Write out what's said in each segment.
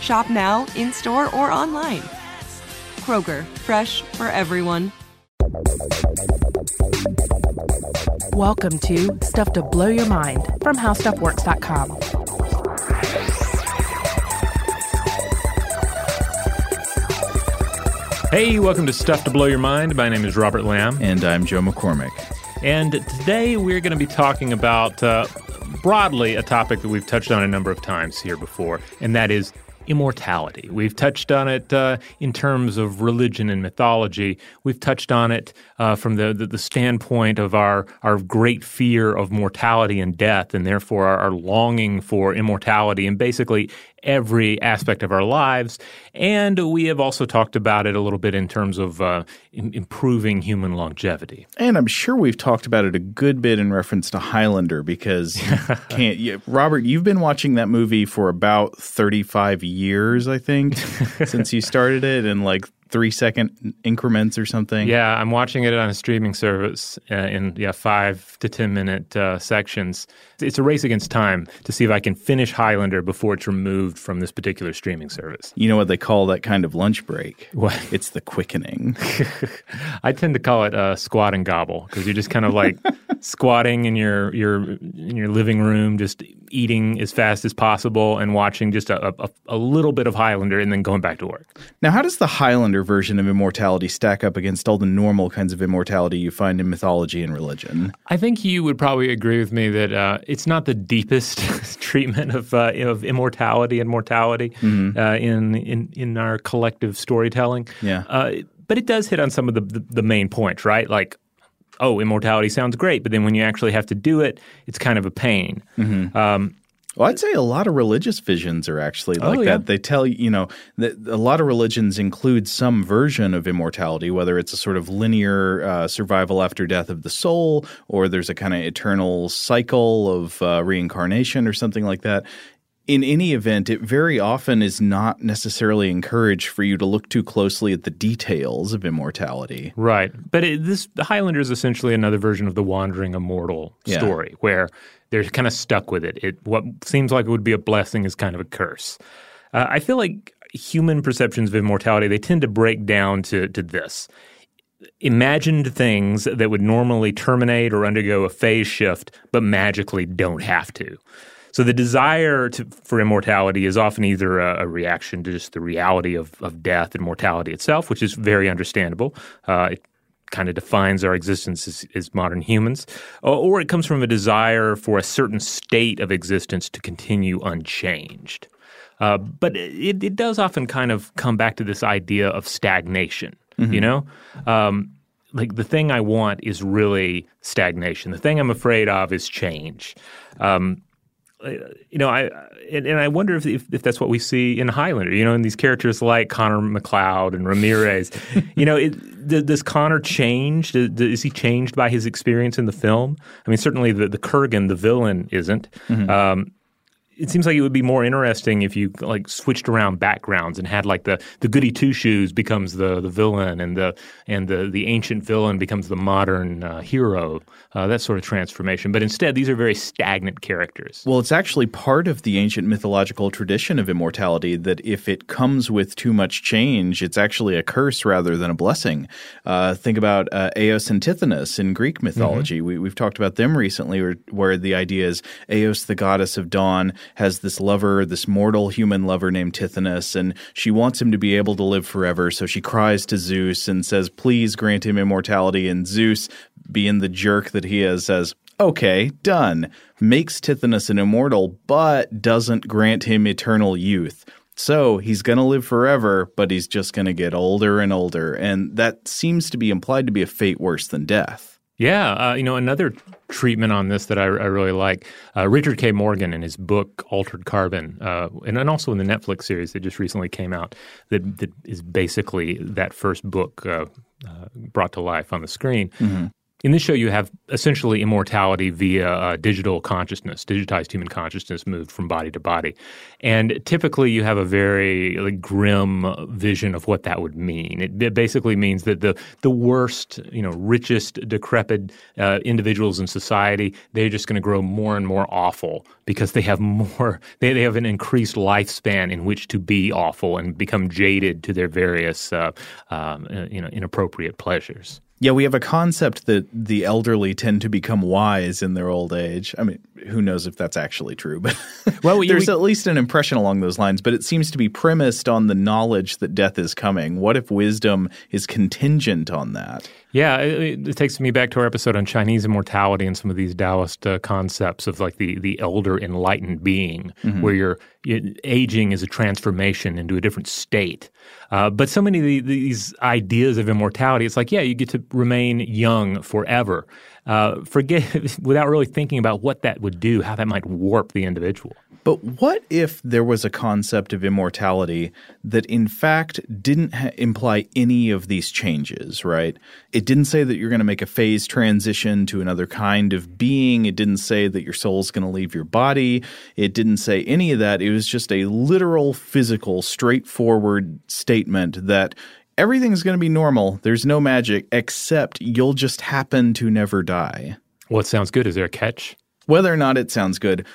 Shop now, in store, or online. Kroger, fresh for everyone. Welcome to Stuff to Blow Your Mind from HowStuffWorks.com. Hey, welcome to Stuff to Blow Your Mind. My name is Robert Lamb. And I'm Joe McCormick. And today we're going to be talking about uh, broadly a topic that we've touched on a number of times here before, and that is immortality. We've touched on it uh, in terms of religion and mythology. We've touched on it uh, from the, the, the standpoint of our our great fear of mortality and death, and therefore our, our longing for immortality and basically every aspect of our lives. And we have also talked about it a little bit in terms of uh, in- improving human longevity. And I'm sure we've talked about it a good bit in reference to Highlander because can't you, Robert, you've been watching that movie for about 35 years, I think, since you started it, and like three second increments or something. Yeah, I'm watching it on a streaming service uh, in yeah five to ten minute uh, sections. It's a race against time to see if I can finish Highlander before it's removed from this particular streaming service. You know what they call that kind of lunch break? What? It's the quickening. I tend to call it uh, squat and gobble because you're just kind of like squatting in your your in your living room, just eating as fast as possible and watching just a, a, a little bit of Highlander and then going back to work. Now, how does the Highlander version of immortality stack up against all the normal kinds of immortality you find in mythology and religion? I think you would probably agree with me that uh, it's not the deepest treatment of uh, of immortality and mortality Mm-hmm. uh, in in in our collective storytelling. Yeah. Uh, but it does hit on some of the, the the main points, right? Like, oh, immortality sounds great, but then when you actually have to do it, it's kind of a pain. Mm-hmm. Um, Well, I'd say a lot of religious visions are actually like Oh, yeah. that. They tell you, you know, that a lot of religions include some version of immortality, whether it's a sort of linear uh, survival after death of the soul, or there's a kind of eternal cycle of uh, reincarnation or something like that. In any event, it very often is not necessarily encouraged for you to look too closely at the details of immortality. Right. But it, this the Highlander is essentially another version of the wandering immortal Yeah. story where they're kind of stuck with it. It what seems like it would be a blessing is kind of a curse. Uh, I feel like human perceptions of immortality they tend to break down to to this. Imagined things that would normally terminate or undergo a phase shift, but magically don't have to. So the desire to, for immortality is often either a, a reaction to just the reality of, of death and mortality itself, which is very understandable. Uh, it kind of defines our existence as, as modern humans, or, or it comes from a desire for a certain state of existence to continue unchanged. Uh, but it, it does often kind of come back to this idea of stagnation. Mm-hmm. You know, um, like the thing I want is really stagnation. The thing I'm afraid of is change. Um, you know, I and, and I wonder if, if, if that's what we see in Highlander. You know, in these characters like Connor MacLeod and Ramirez. you know, it, does, does Connor change? Does, is he changed by his experience in the film? I mean, certainly the the Kurgan, the villain, isn't. Mm-hmm. Um, it seems like it would be more interesting if you like switched around backgrounds and had like the the goody two shoes becomes the the villain and the and the the ancient villain becomes the modern uh, hero. Uh, that sort of transformation. But instead, these are very stagnant characters. Well, it's actually part of the ancient mythological tradition of immortality that if it comes with too much change, it's actually a curse rather than a blessing. Uh, think about uh, Eos and Tithonus in Greek mythology. Mm-hmm. We, we've talked about them recently, where, where the idea is Eos, the goddess of dawn, has this lover, this mortal human lover named Tithonus, and she wants him to be able to live forever. So she cries to Zeus and says, Please grant him immortality. And Zeus, being the jerk that he is, says, Okay, done. Makes Tithonus an immortal, but doesn't grant him eternal youth. So he's going to live forever, but he's just going to get older and older. And that seems to be implied to be a fate worse than death. Yeah, uh, you know another treatment on this that I, I really like. Uh, Richard K. Morgan in his book Altered Carbon, uh, and, and also in the Netflix series that just recently came out, that that is basically that first book uh, uh, brought to life on the screen. Mm-hmm. In this show, you have essentially immortality via uh, digital consciousness, digitized human consciousness moved from body to body. And typically, you have a very like, grim vision of what that would mean. It, it basically means that the, the worst, you know, richest, decrepit uh, individuals in society, they're just going to grow more and more awful because they have more, they, they have an increased lifespan in which to be awful and become jaded to their various, uh, um, uh, you know, inappropriate pleasures. Yeah, we have a concept that the elderly tend to become wise in their old age. I mean, who knows if that's actually true, but well, there's we, at least an impression along those lines. But it seems to be premised on the knowledge that death is coming. What if wisdom is contingent on that? Yeah, it, it, takes me back to our episode on Chinese immortality and some of these Taoist uh, concepts of like the the elder enlightened being, mm-hmm. where you're, you're, aging is a transformation into a different state. Uh, but so many of the, these ideas of immortality, it's like, yeah, you get to remain young forever. Uh, forget without really thinking about what that would do, how that might warp the individual. But what if there was a concept of immortality that, in fact, didn't ha- imply any of these changes, right? It didn't say that you're going to make a phase transition to another kind of being. It didn't say that your soul's going to leave your body. It didn't say any of that. It was just a literal, physical, straightforward statement that everything's going to be normal. There's no magic, except you'll just happen to never die. Well, it sounds good. Is there a catch? Whether or not it sounds good,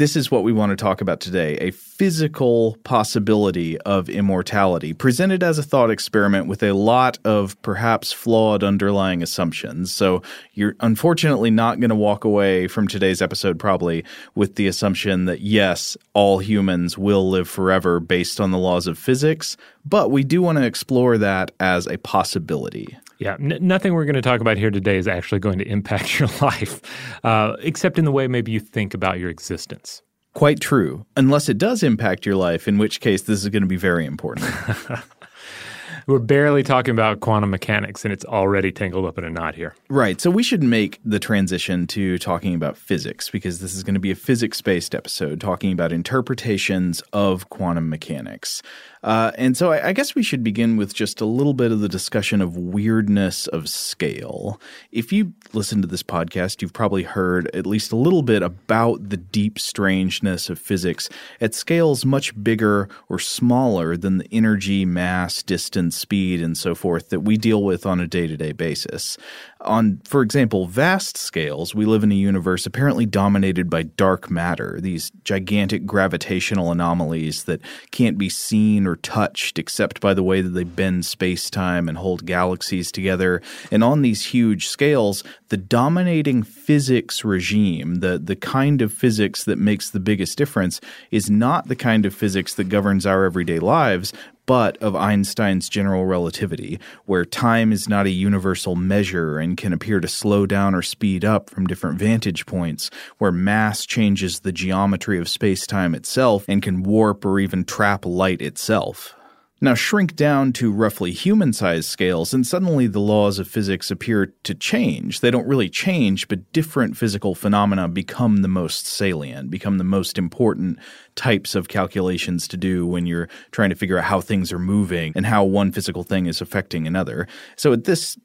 this is what we want to talk about today a physical possibility of immortality, presented as a thought experiment with a lot of perhaps flawed underlying assumptions. So, you're unfortunately not going to walk away from today's episode probably with the assumption that yes, all humans will live forever based on the laws of physics, but we do want to explore that as a possibility. Yeah, n- nothing we're going to talk about here today is actually going to impact your life, uh, except in the way maybe you think about your existence. Quite true. Unless it does impact your life, in which case this is going to be very important. We're barely talking about quantum mechanics, and it's already tangled up in a knot here. Right. So we should make the transition to talking about physics because this is going to be a physics based episode talking about interpretations of quantum mechanics. Uh, and so I, I, guess we should begin with just a little bit of the discussion of weirdness of scale. If you listen to this podcast, you've probably heard at least a little bit about the deep strangeness of physics at scales much bigger or smaller than the energy, mass, distance, speed, and so forth that we deal with on a day to day basis. On, for example, vast scales, we live in a universe apparently dominated by dark matter, these gigantic gravitational anomalies that can't be seen or touched except by the way that they bend space time and hold galaxies together. And on these huge scales, the dominating physics regime, the, the kind of physics that makes the biggest difference, is not the kind of physics that governs our everyday lives, but of Einstein's general relativity, where time is not a universal measure and can appear to slow down or speed up from different vantage points, where mass changes the geometry of space time itself and can warp or even trap light itself. Now, shrink down to roughly human sized scales, and suddenly the laws of physics appear to change. They don't really change, but different physical phenomena become the most salient, become the most important types of calculations to do when you're trying to figure out how things are moving and how one physical thing is affecting another. So, at this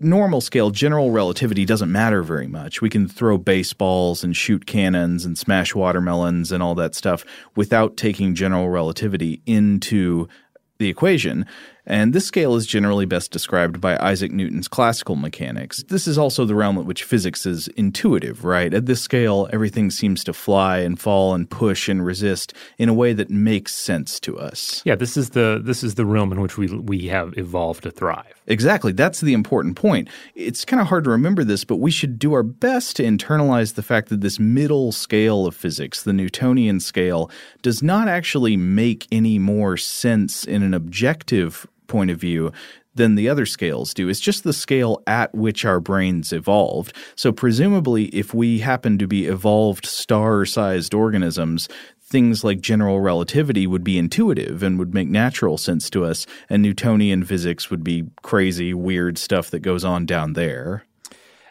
normal scale, general relativity doesn't matter very much. We can throw baseballs and shoot cannons and smash watermelons and all that stuff without taking general relativity into the equation. And this scale is generally best described by Isaac Newton's classical mechanics. This is also the realm at which physics is intuitive, right? At this scale, everything seems to fly and fall and push and resist in a way that makes sense to us. Yeah, this is the this is the realm in which we we have evolved to thrive. Exactly. That's the important point. It's kind of hard to remember this, but we should do our best to internalize the fact that this middle scale of physics, the Newtonian scale, does not actually make any more sense in an objective point of view than the other scales do. It's just the scale at which our brains evolved. So, presumably, if we happen to be evolved star sized organisms, things like general relativity would be intuitive and would make natural sense to us, and Newtonian physics would be crazy, weird stuff that goes on down there.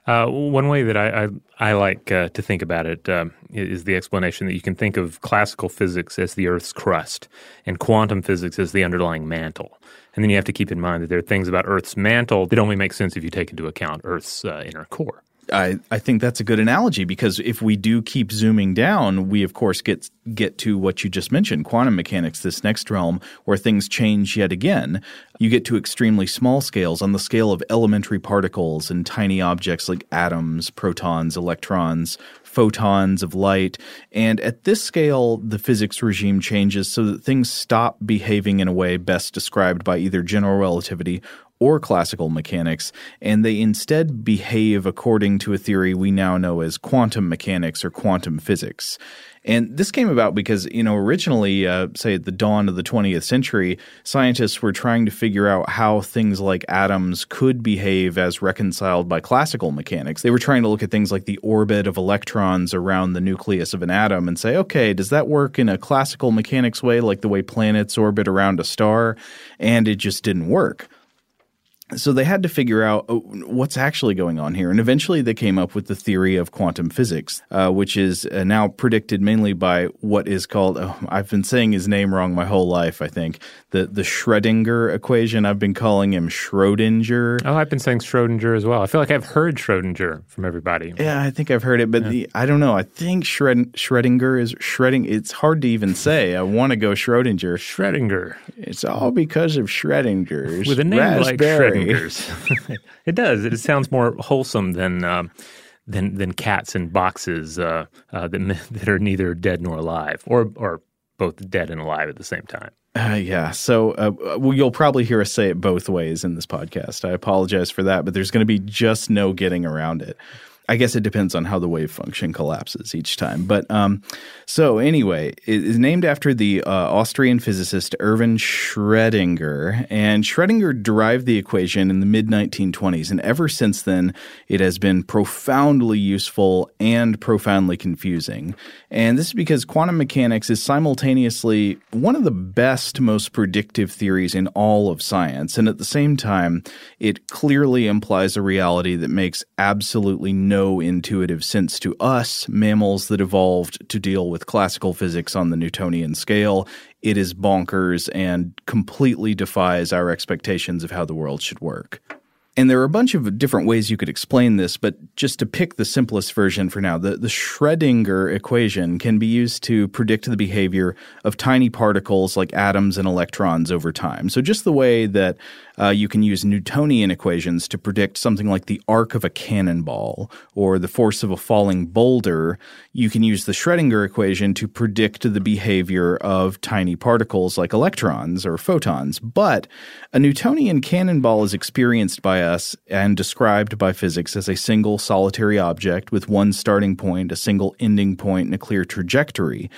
Uh, one way that I, I, I like uh, to think about it uh, is the explanation that you can think of classical physics as the Earth's crust and quantum physics as the underlying mantle. And then you have to keep in mind that there are things about Earth's mantle that only make sense if you take into account Earth's uh, inner core. I, I think that's a good analogy because if we do keep zooming down, we of course get get to what you just mentioned, quantum mechanics, this next realm where things change yet again. You get to extremely small scales on the scale of elementary particles and tiny objects like atoms, protons, electrons, photons of light. And at this scale, the physics regime changes so that things stop behaving in a way best described by either general relativity or classical mechanics, and they instead behave according to a theory we now know as quantum mechanics or quantum physics. And this came about because, you know, originally, uh, say at the dawn of the 20th century, scientists were trying to figure out how things like atoms could behave as reconciled by classical mechanics. They were trying to look at things like the orbit of electrons around the nucleus of an atom and say, okay, does that work in a classical mechanics way, like the way planets orbit around a star? And it just didn't work so they had to figure out oh, what's actually going on here. And eventually they came up with the theory of quantum physics, uh, which is uh, now predicted mainly by what is called, oh, I've been saying his name wrong my whole life, I think, the, the Schrödinger equation. I've been calling him Schrodinger. Oh, I've been saying Schrodinger as well. I feel like I've heard Schrodinger from everybody. Yeah, I think I've heard it, but yeah. the, I don't know. I think Shred, Schrödinger is Shredding. It's hard to even say. I want to go Schrodinger. Schrödinger. It's all because of Schrodinger's. With a name raspberry. like Schrodinger's. it does. It sounds more wholesome than. Uh, than, than cats in boxes uh, uh, that, that are neither dead nor alive, or or both dead and alive at the same time. Uh, yeah. So uh, well, you'll probably hear us say it both ways in this podcast. I apologize for that, but there's going to be just no getting around it. I guess it depends on how the wave function collapses each time. But um, so anyway, it is named after the uh, Austrian physicist Erwin Schrödinger, and Schrödinger derived the equation in the mid 1920s, and ever since then, it has been profoundly useful and profoundly confusing. And this is because quantum mechanics is simultaneously one of the best, most predictive theories in all of science, and at the same time, it clearly implies a reality that makes absolutely no no intuitive sense to us, mammals that evolved to deal with classical physics on the Newtonian scale. It is bonkers and completely defies our expectations of how the world should work. And there are a bunch of different ways you could explain this, but just to pick the simplest version for now, the, the Schrödinger equation can be used to predict the behavior of tiny particles like atoms and electrons over time. So, just the way that uh, you can use Newtonian equations to predict something like the arc of a cannonball or the force of a falling boulder, you can use the Schrödinger equation to predict the behavior of tiny particles like electrons or photons. But a Newtonian cannonball is experienced by us and described by physics as a single solitary object with one starting point, a single ending point, and a clear trajectory.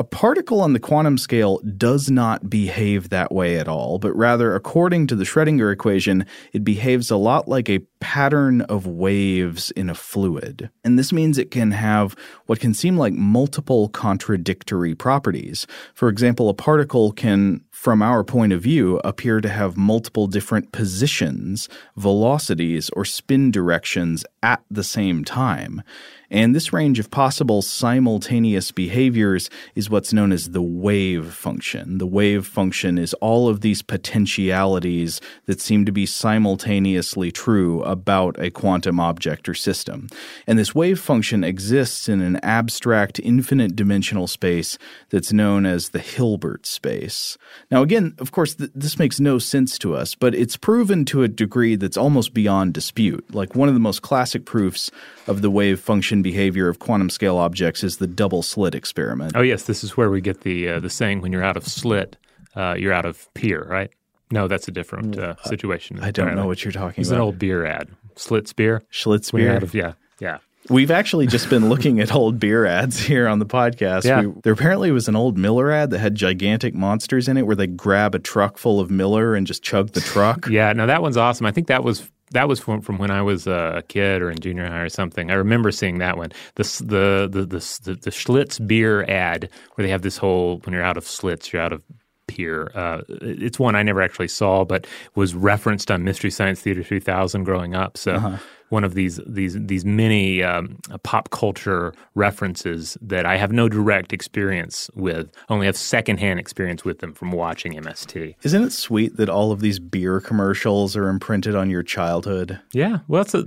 A particle on the quantum scale does not behave that way at all, but rather, according to the Schrödinger equation, it behaves a lot like a pattern of waves in a fluid. And this means it can have what can seem like multiple contradictory properties. For example, a particle can, from our point of view, appear to have multiple different positions, velocities, or spin directions at the same time. And this range of possible simultaneous behaviors is what's known as the wave function. The wave function is all of these potentialities that seem to be simultaneously true about a quantum object or system. And this wave function exists in an abstract infinite dimensional space that's known as the Hilbert space. Now, again, of course, th- this makes no sense to us, but it's proven to a degree that's almost beyond dispute. Like one of the most classic proofs of the wave function behavior of quantum scale objects is the double slit experiment. Oh yes, this is where we get the uh, the saying when you're out of slit, uh, you're out of pier, right? No, that's a different uh, situation. I don't know what you're talking It's about. It's an old beer ad. Schlitz beer. Schlitz beer. out of yeah, yeah. We've actually just been looking at old beer ads here on the podcast. Yeah. We, there apparently was an old Miller ad that had gigantic monsters in it where they grab a truck full of Miller and just chug the truck. Yeah, no, that one's awesome. I think that was that was from, from when I was a kid or in junior high or something. I remember seeing that one. The the the the, the, the Schlitz beer ad where they have this whole when you're out of Schlitz, you're out of pier. Uh, it's one I never actually saw, but was referenced on Mystery Science Theater 3000 growing up. So. One of these these these many um, pop culture references that I have no direct experience with, only have secondhand experience with them from watching MST. Isn't it sweet that all of these beer commercials are imprinted on your childhood? Yeah, well, a,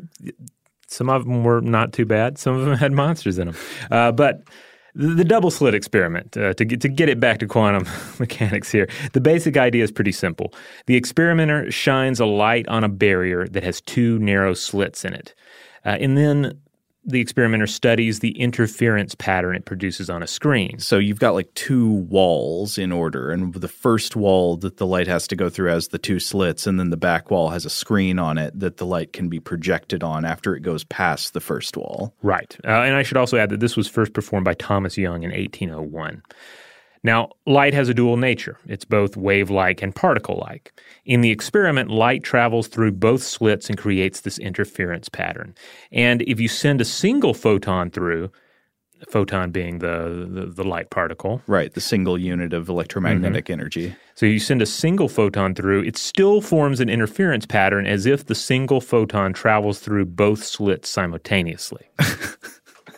some of them were not too bad. Some of them had monsters in them. Uh, but the, double slit experiment, uh, to, get, to get it back to quantum mechanics here, the basic idea is pretty simple. The experimenter shines a light on a barrier that has two narrow slits in it. Uh, and then the experimenter studies the interference pattern it produces on a screen. So you've got like two walls in order, and the first wall that the light has to go through has the two slits, and then the back wall has a screen on it that the light can be projected on after it goes past the first wall. Right. Uh, and I should also add that this was first performed by Thomas Young in 1801. Now, light has a dual nature. It's both wave like and particle like. In the experiment, light travels through both slits and creates this interference pattern. And if you send a single photon through, photon being the, the, the light particle, Right, the single unit of electromagnetic mm-hmm. energy. so you send a single photon through, it still forms an interference pattern as if the single photon travels through both slits simultaneously.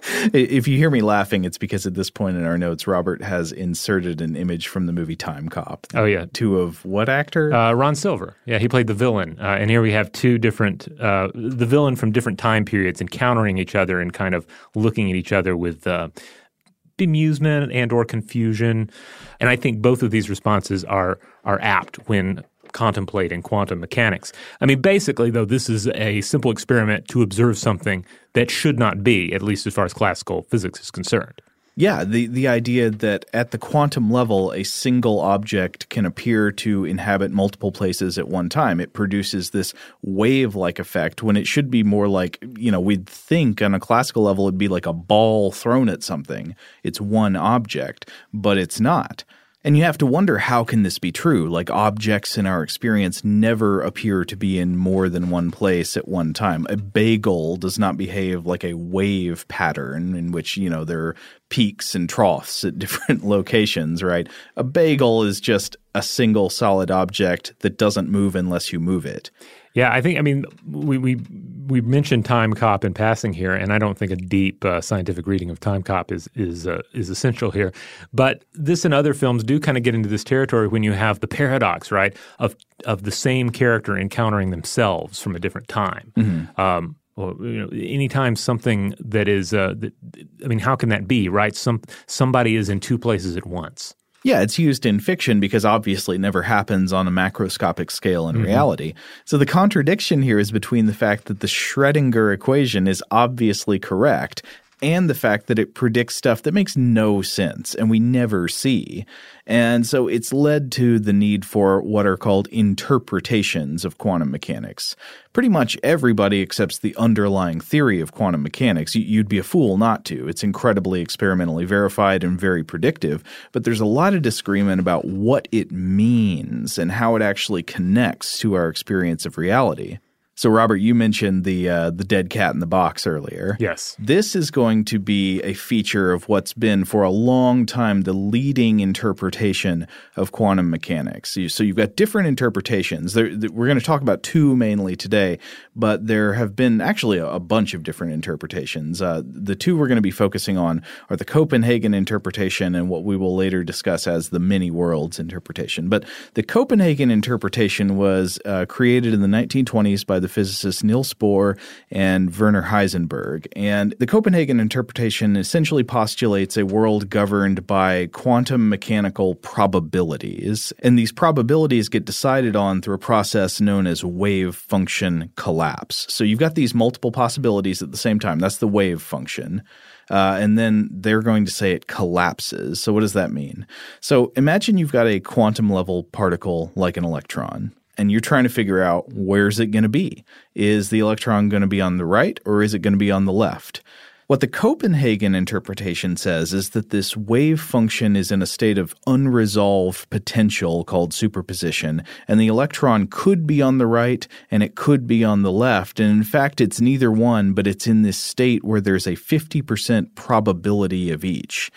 If you hear me laughing, it's because at this point in our notes, Robert has inserted an image from the movie Time Cop. Oh, yeah. Two of what actor? Uh, Ron Silver. Yeah, he played the villain. Uh, and here we have two different, uh, the villain from different time periods encountering each other and kind of looking at each other with uh, bemusement and or confusion. And I think both of these responses are are apt when contemplating quantum mechanics. I mean, basically, though, this is a simple experiment to observe something that should not be, at least as far as classical physics is concerned. Yeah, the, the idea that at the quantum level, a single object can appear to inhabit multiple places at one time. It produces this wave like effect when it should be more like, you know, we'd think on a classical level it'd be like a ball thrown at something. It's one object, but it's not. And you have to wonder how can this be true? Like objects in our experience never appear to be in more than one place at one time. A bagel does not behave like a wave pattern in which, you know, there are peaks and troughs at different locations, right? A bagel is just a single solid object that doesn't move unless you move it. Yeah, I think. I mean, we we we mentioned Time Cop in passing here, and I don't think a deep uh, scientific reading of Time Cop is is uh, is essential here. But this and other films do kind of get into this territory when you have the paradox, right, of of the same character encountering themselves from a different time. Um, or, you know, anytime something that is, uh, that, I mean, how can that be, right? Some somebody is in two places at once. Yeah, it's used in fiction because obviously it never happens on a macroscopic scale in mm-hmm. reality. So the contradiction here is between the fact that the Schrödinger equation is obviously correct and the fact that it predicts stuff that makes no sense and we never see. And so it's led to the need for what are called interpretations of quantum mechanics. Pretty much everybody accepts the underlying theory of quantum mechanics. You'd be a fool not to. It's incredibly experimentally verified and very predictive, but there's a lot of disagreement about what it means and how it actually connects to our experience of reality. So, Robert, you mentioned the uh, the dead cat in the box earlier. Yes. This is going to be a feature of what's been for a long time the leading interpretation of quantum mechanics. So, you've got different interpretations. There, we're going to talk about two mainly today, but there have been actually a, a bunch of different interpretations. Uh, the two we're going to be focusing on are the Copenhagen interpretation and what we will later discuss as the many worlds interpretation. But the Copenhagen interpretation was uh, created in the 1920s by the physicists Niels Bohr and Werner Heisenberg. And the Copenhagen interpretation essentially postulates a world governed by quantum mechanical probabilities. And these probabilities get decided on through a process known as wave function collapse. So you've got these multiple possibilities at the same time. That's the wave function. Uh, and then they're going to say it collapses. So, what does that mean? So, imagine you've got a quantum level particle like an electron and you're trying to figure out where's it going to be? Is the electron going to be on the right or is it going to be on the left? What the Copenhagen interpretation says is that this wave function is in a state of unresolved potential called superposition, and the electron could be on the right and it could be on the left. And in fact, it's neither one, but it's in this state where there's a 50% probability of each.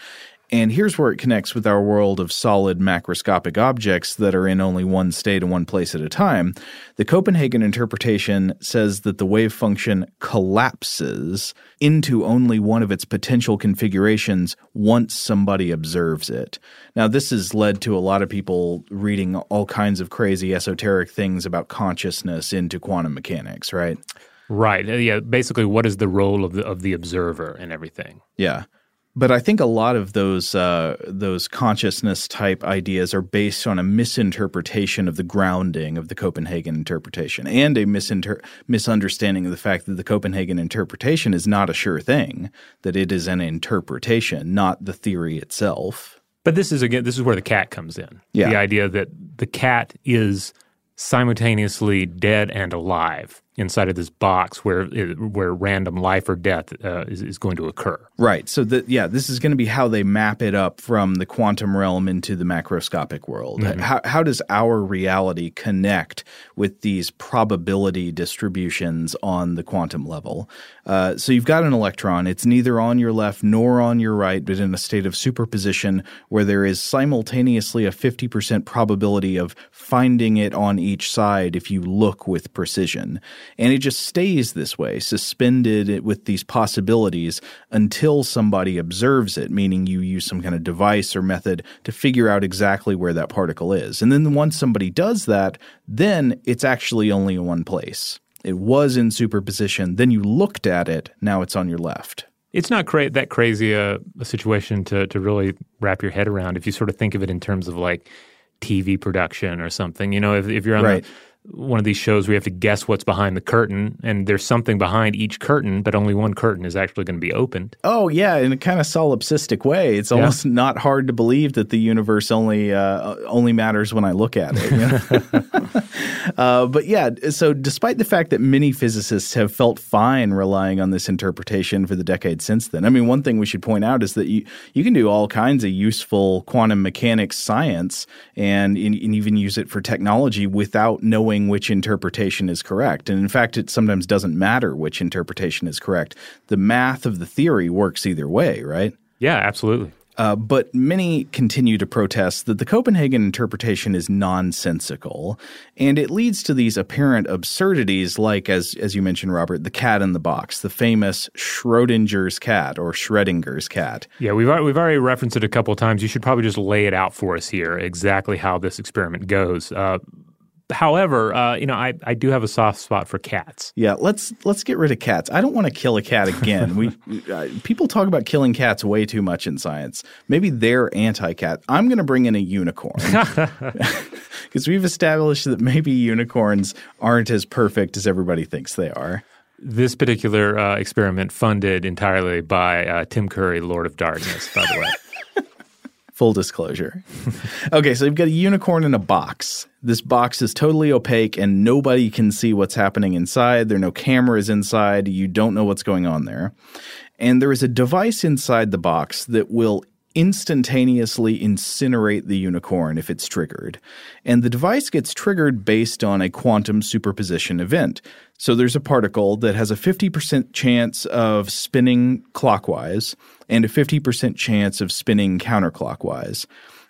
And here's where it connects with our world of solid macroscopic objects that are in only one state and one place at a time. The Copenhagen interpretation says that the wave function collapses into only one of its potential configurations once somebody observes it. Now, this has led to a lot of people reading all kinds of crazy esoteric things about consciousness into quantum mechanics, right? Right. Yeah. Basically, what is the role of the of the observer and everything? Yeah. But I think a lot of those uh, those consciousness type ideas are based on a misinterpretation of the grounding of the Copenhagen interpretation and a misinter- misunderstanding of the fact that the Copenhagen interpretation is not a sure thing; that it is an interpretation, not the theory itself. But this is again, this is where the cat comes in. Yeah. The idea that the cat is simultaneously dead and alive inside of this box where where random life or death uh, is, is going to occur. Right. So that yeah, this is going to be how they map it up from the quantum realm into the macroscopic world. Mm-hmm. How how does our reality connect with these probability distributions on the quantum level? Uh, so you've got an electron. It's neither on your left nor on your right, but in a state of superposition where there is simultaneously a 50% probability of finding it on each side if you look with precision. And it just stays this way, suspended with these possibilities until somebody observes it, meaning you use some kind of device or method to figure out exactly where that particle is. And then once somebody does that, then it's actually only in one place. It was in superposition. Then you looked at it. Now it's on your left. It's not cra- that crazy a, a situation to, to really wrap your head around if you sort of think of it in terms of like TV production or something. You know, if, if you're on right. the one of these shows where you have to guess what's behind the curtain, and there's something behind each curtain, but only one curtain is actually going to be opened. Oh yeah, in a kind of solipsistic way. It's almost yeah. not hard to believe that the universe only uh, only matters when I look at it. You know? uh, but yeah, so despite the fact that many physicists have felt fine relying on this interpretation for the decades since then, I mean, one thing we should point out is that you you can do all kinds of useful quantum mechanics science and, and even use it for technology without knowing knowing which interpretation is correct. And in fact, it sometimes doesn't matter which interpretation is correct. The math of the theory works either way, right? Yeah, absolutely. Uh, but many continue to protest that the Copenhagen interpretation is nonsensical, and it leads to these apparent absurdities, like as as you mentioned, Robert, the cat in the box, the famous Schrodinger's cat or Schrodinger's cat. Yeah, we've we've already referenced it a couple of times. You should probably just lay it out for us here, exactly how this experiment goes. Uh, However, uh, you know, I, I do have a soft spot for cats. Yeah, let's let's get rid of cats. I don't want to kill a cat again. we uh, people talk about killing cats way too much in science. Maybe they're anti-cat. I'm going to bring in a unicorn because we've established that maybe unicorns aren't as perfect as everybody thinks they are. This particular uh, experiment funded entirely by uh, Tim Curry, Lord of Darkness, by the way. Full disclosure. okay, so you've got a unicorn in a box. This box is totally opaque and nobody can see what's happening inside. There are no cameras inside. You don't know what's going on there. And there is a device inside the box that will instantaneously incinerate the unicorn if it's triggered. And the device gets triggered based on a quantum superposition event. So there's a particle that has a 50% chance of spinning clockwise and a 50% chance of spinning counterclockwise.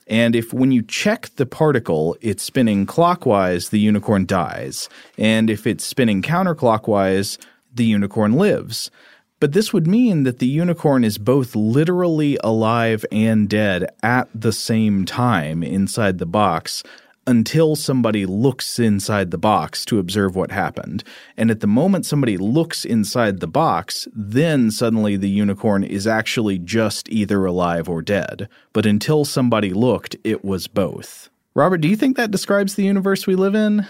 And if when you check the particle, it's spinning clockwise, the unicorn dies. And if it's spinning counterclockwise, the unicorn lives. But this would mean that the unicorn is both literally alive and dead at the same time inside the box until somebody looks inside the box to observe what happened. And at the moment somebody looks inside the box, then suddenly the unicorn is actually just either alive or dead. But until somebody looked, it was both. Robert, do you think that describes the universe we live in?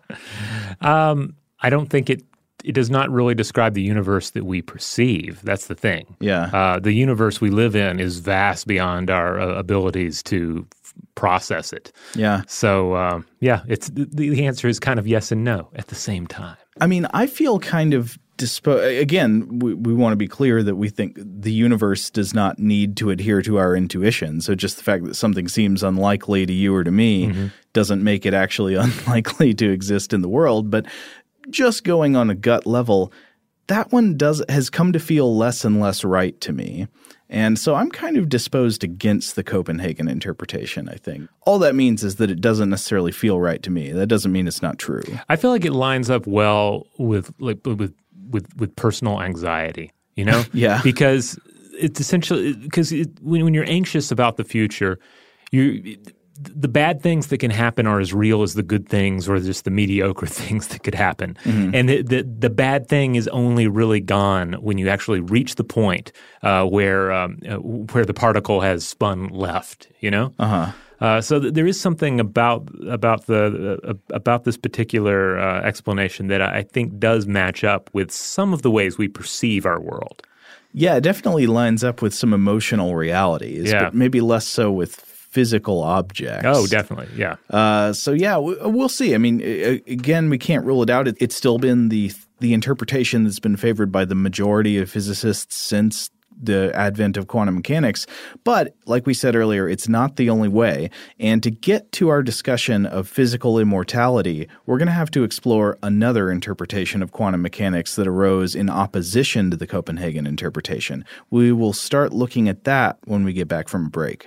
um, I don't think it it does not really describe the universe that we perceive. That's the thing. Yeah. Uh, the universe we live in is vast beyond our uh, abilities to f- process it. Yeah. So uh, yeah, it's the, the answer is kind of yes and no at the same time. I mean, I feel kind of dispo- again, we, we want to be clear that we think the universe does not need to adhere to our intuition. So just the fact that something seems unlikely to you or to me mm-hmm. doesn't make it actually unlikely to exist in the world. But just going on a gut level, that one does has come to feel less and less right to me. And so I'm kind of disposed against the Copenhagen interpretation, I think. All that means is that it doesn't necessarily feel right to me. That doesn't mean it's not true. I feel like it lines up well with like with with with personal anxiety, you know? yeah. Because it's essentially because it, when when you're anxious about the future, you the bad things that can happen are as real as the good things or just the mediocre things that could happen. Mm-hmm. And the, the, the bad thing is only really gone when you actually reach the point uh, where um, uh, where the particle has spun left. You know. Uh-huh. Uh, so th- there is something about about the uh, about this particular uh, explanation that I think does match up with some of the ways we perceive our world. Yeah, it definitely lines up with some emotional realities, yeah. but maybe less so with physical objects. Oh, definitely. Yeah. Uh, so yeah, we'll see. I mean, again, we can't rule it out. It's still been the the interpretation that's been favored by the majority of physicists since the advent of quantum mechanics. But like we said earlier, it's not the only way. And to get to our discussion of physical immortality, we're going to have to explore another interpretation of quantum mechanics that arose in opposition to the Copenhagen interpretation. We will start looking at that when we get back from a break.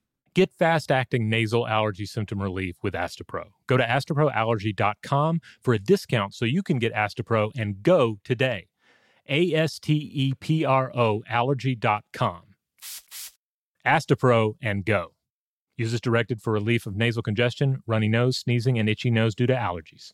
Get fast acting nasal allergy symptom relief with Astepro. Go to asteproallergy.com for a discount so you can get Astepro and go today. A S T E P R O allergy.com. Astepro and go. Use as directed for relief of nasal congestion, runny nose, sneezing, and itchy nose due to allergies.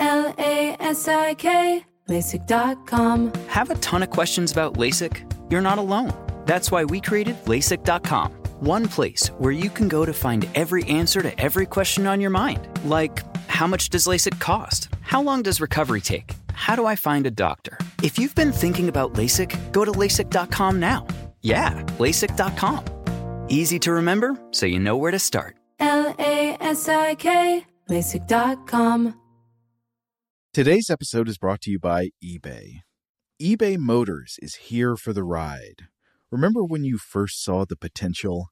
L A S I K, LASIK.com. Have a ton of questions about LASIK? You're not alone. That's why we created LASIK.com one place where you can go to find every answer to every question on your mind. Like, how much does LASIK cost? How long does recovery take? How do I find a doctor? If you've been thinking about LASIK, go to LASIK.com now. Yeah, LASIK.com. Easy to remember, so you know where to start. L A S I K, LASIK.com. Today's episode is brought to you by eBay. eBay Motors is here for the ride. Remember when you first saw the potential?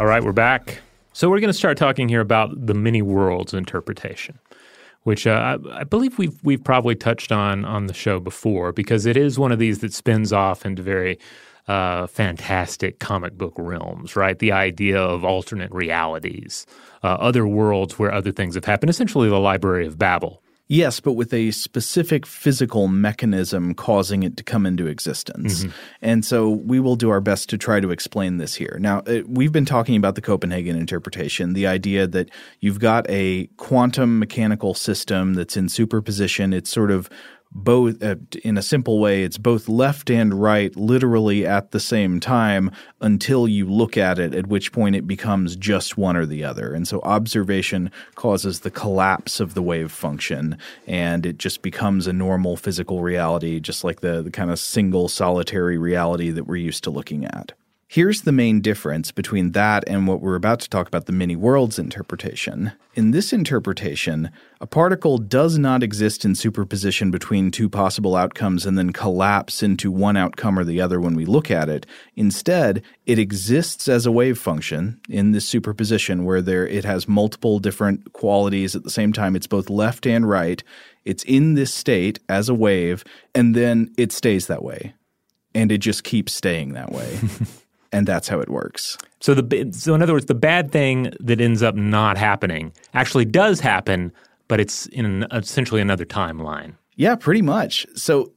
All right, we're back. So we're going to start talking here about the many worlds interpretation, which uh, I, believe we've we've probably touched on on the show before because it is one of these that spins off into very uh, fantastic comic book realms, right? The idea of alternate realities, uh, other worlds where other things have happened, essentially the Library of Babel. Yes, but with a specific physical mechanism causing it to come into existence. Mm-hmm. And so we will do our best to try to explain this here. Now, uh, we've been talking about the Copenhagen interpretation, the idea that you've got a quantum mechanical system that's in superposition. It's sort of both uh, in a simple way it's both left and right literally at the same time until you look at it at which point it becomes just one or the other. And so observation causes the collapse of the wave function and it just becomes a normal physical reality just like the, the kind of single solitary reality that we're used to looking at Here's the main difference between that and what we're about to talk about the many worlds interpretation. In this interpretation, a particle does not exist in superposition between two possible outcomes and then collapse into one outcome or the other when we look at it. Instead, it exists as a wave function in this superposition where there it has multiple different qualities at the same time. It's both left and right. It's in this state as a wave, and then it stays that way. And it just keeps staying that way. and that's how it works. So the so in other words, the bad thing that ends up not happening actually does happen, but it's in an, essentially another timeline. Yeah, pretty much. So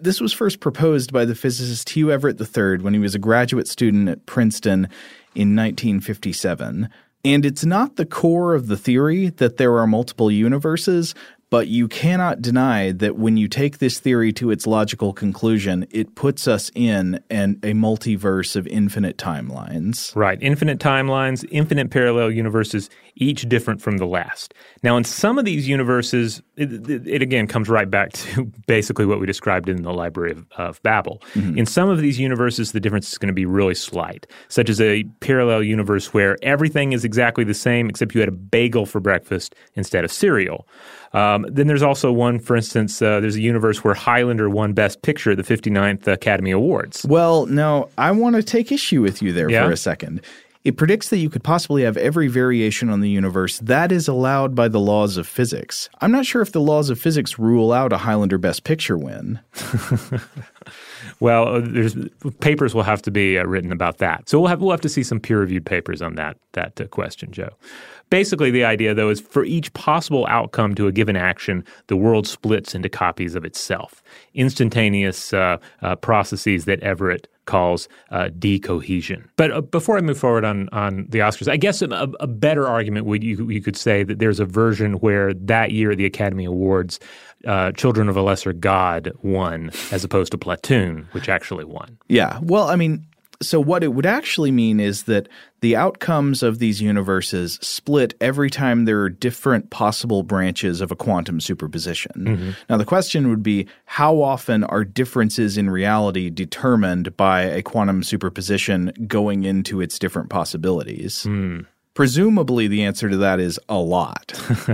this was first proposed by the physicist Hugh Everett III when he was a graduate student at Princeton in 1957. And it's not the core of the theory that there are multiple universes, but you cannot deny that when you take this theory to its logical conclusion, it puts us in an, a multiverse of infinite timelines. Right. Infinite timelines, infinite parallel universes, each different from the last. Now, in some of these universes, it, it, it again comes right back to basically what we described in the Library of, of Babel. Mm-hmm. In some of these universes, the difference is going to be really slight, such as a parallel universe where everything is exactly the same except you had a bagel for breakfast instead of cereal. Um, then there's also one, for instance, uh, there's a universe where Highlander won Best Picture at the 59th Academy Awards. Well, now I want to take issue with you there yeah? for a second. It predicts that you could possibly have every variation on the universe that is allowed by the laws of physics. I'm not sure if the laws of physics rule out a Highlander Best Picture win. well, uh, there's papers will have to be uh, written about that. So we'll have we'll have to see some peer reviewed papers on that that uh, question, Joe. Basically, the idea, though, is for each possible outcome to a given action, the world splits into copies of itself, instantaneous uh, uh, processes that Everett calls uh, decoherence. But uh, before I move forward on on the Oscars, I guess a, a better argument would you you could say that there's a version where that year the Academy Awards, uh, Children of a Lesser God won as opposed to Platoon, which actually won. Yeah, well, I mean, So, what it would actually mean is that the outcomes of these universes split every time there are different possible branches of a quantum superposition. Mm-hmm. Now, the question would be how often are differences in reality determined by a quantum superposition going into its different possibilities? Hmm. Presumably, the answer to that is a lot,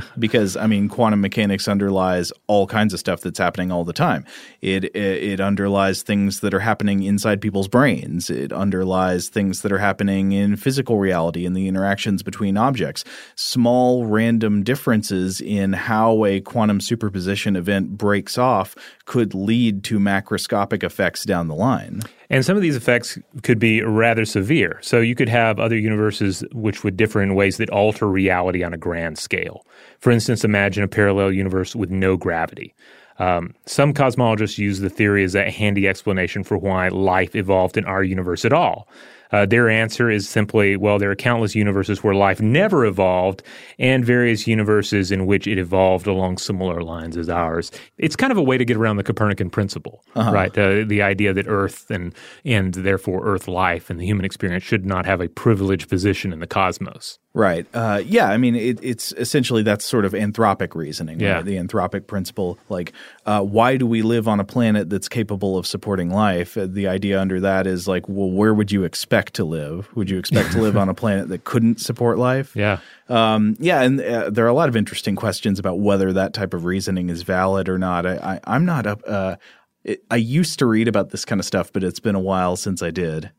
because I mean, quantum mechanics underlies all kinds of stuff that's happening all the time. It, it it underlies things that are happening inside people's brains. It underlies things that are happening in physical reality and the interactions between objects. Small random differences in how a quantum superposition event breaks off could lead to macroscopic effects down the line. And some of these effects could be rather severe. So you could have other universes which would differ in ways that alter reality on a grand scale. For instance, imagine a parallel universe with no gravity. Um, some cosmologists use the theory as a handy explanation for why life evolved in our universe at all. Uh, their answer is simply, well, there are countless universes where life never evolved, and various universes in which it evolved along similar lines as ours. It's kind of a way to get around the Copernican principle, Uh-huh. right? Uh, the idea that Earth and and therefore Earth life and the human experience should not have a privileged position in the cosmos. Right. Uh, yeah. I mean, it, it's essentially that's sort of anthropic reasoning. Yeah. right? The anthropic principle. Like, uh, why do we live on a planet that's capable of supporting life? Uh, the idea under that is like, well, where would you expect to live? Would you expect to live on a planet that couldn't support life? Yeah. Um, yeah, and uh, there are a lot of interesting questions about whether that type of reasoning is valid or not. I, I'm not up. Uh, it, I used to read about this kind of stuff, but it's been a while since I did.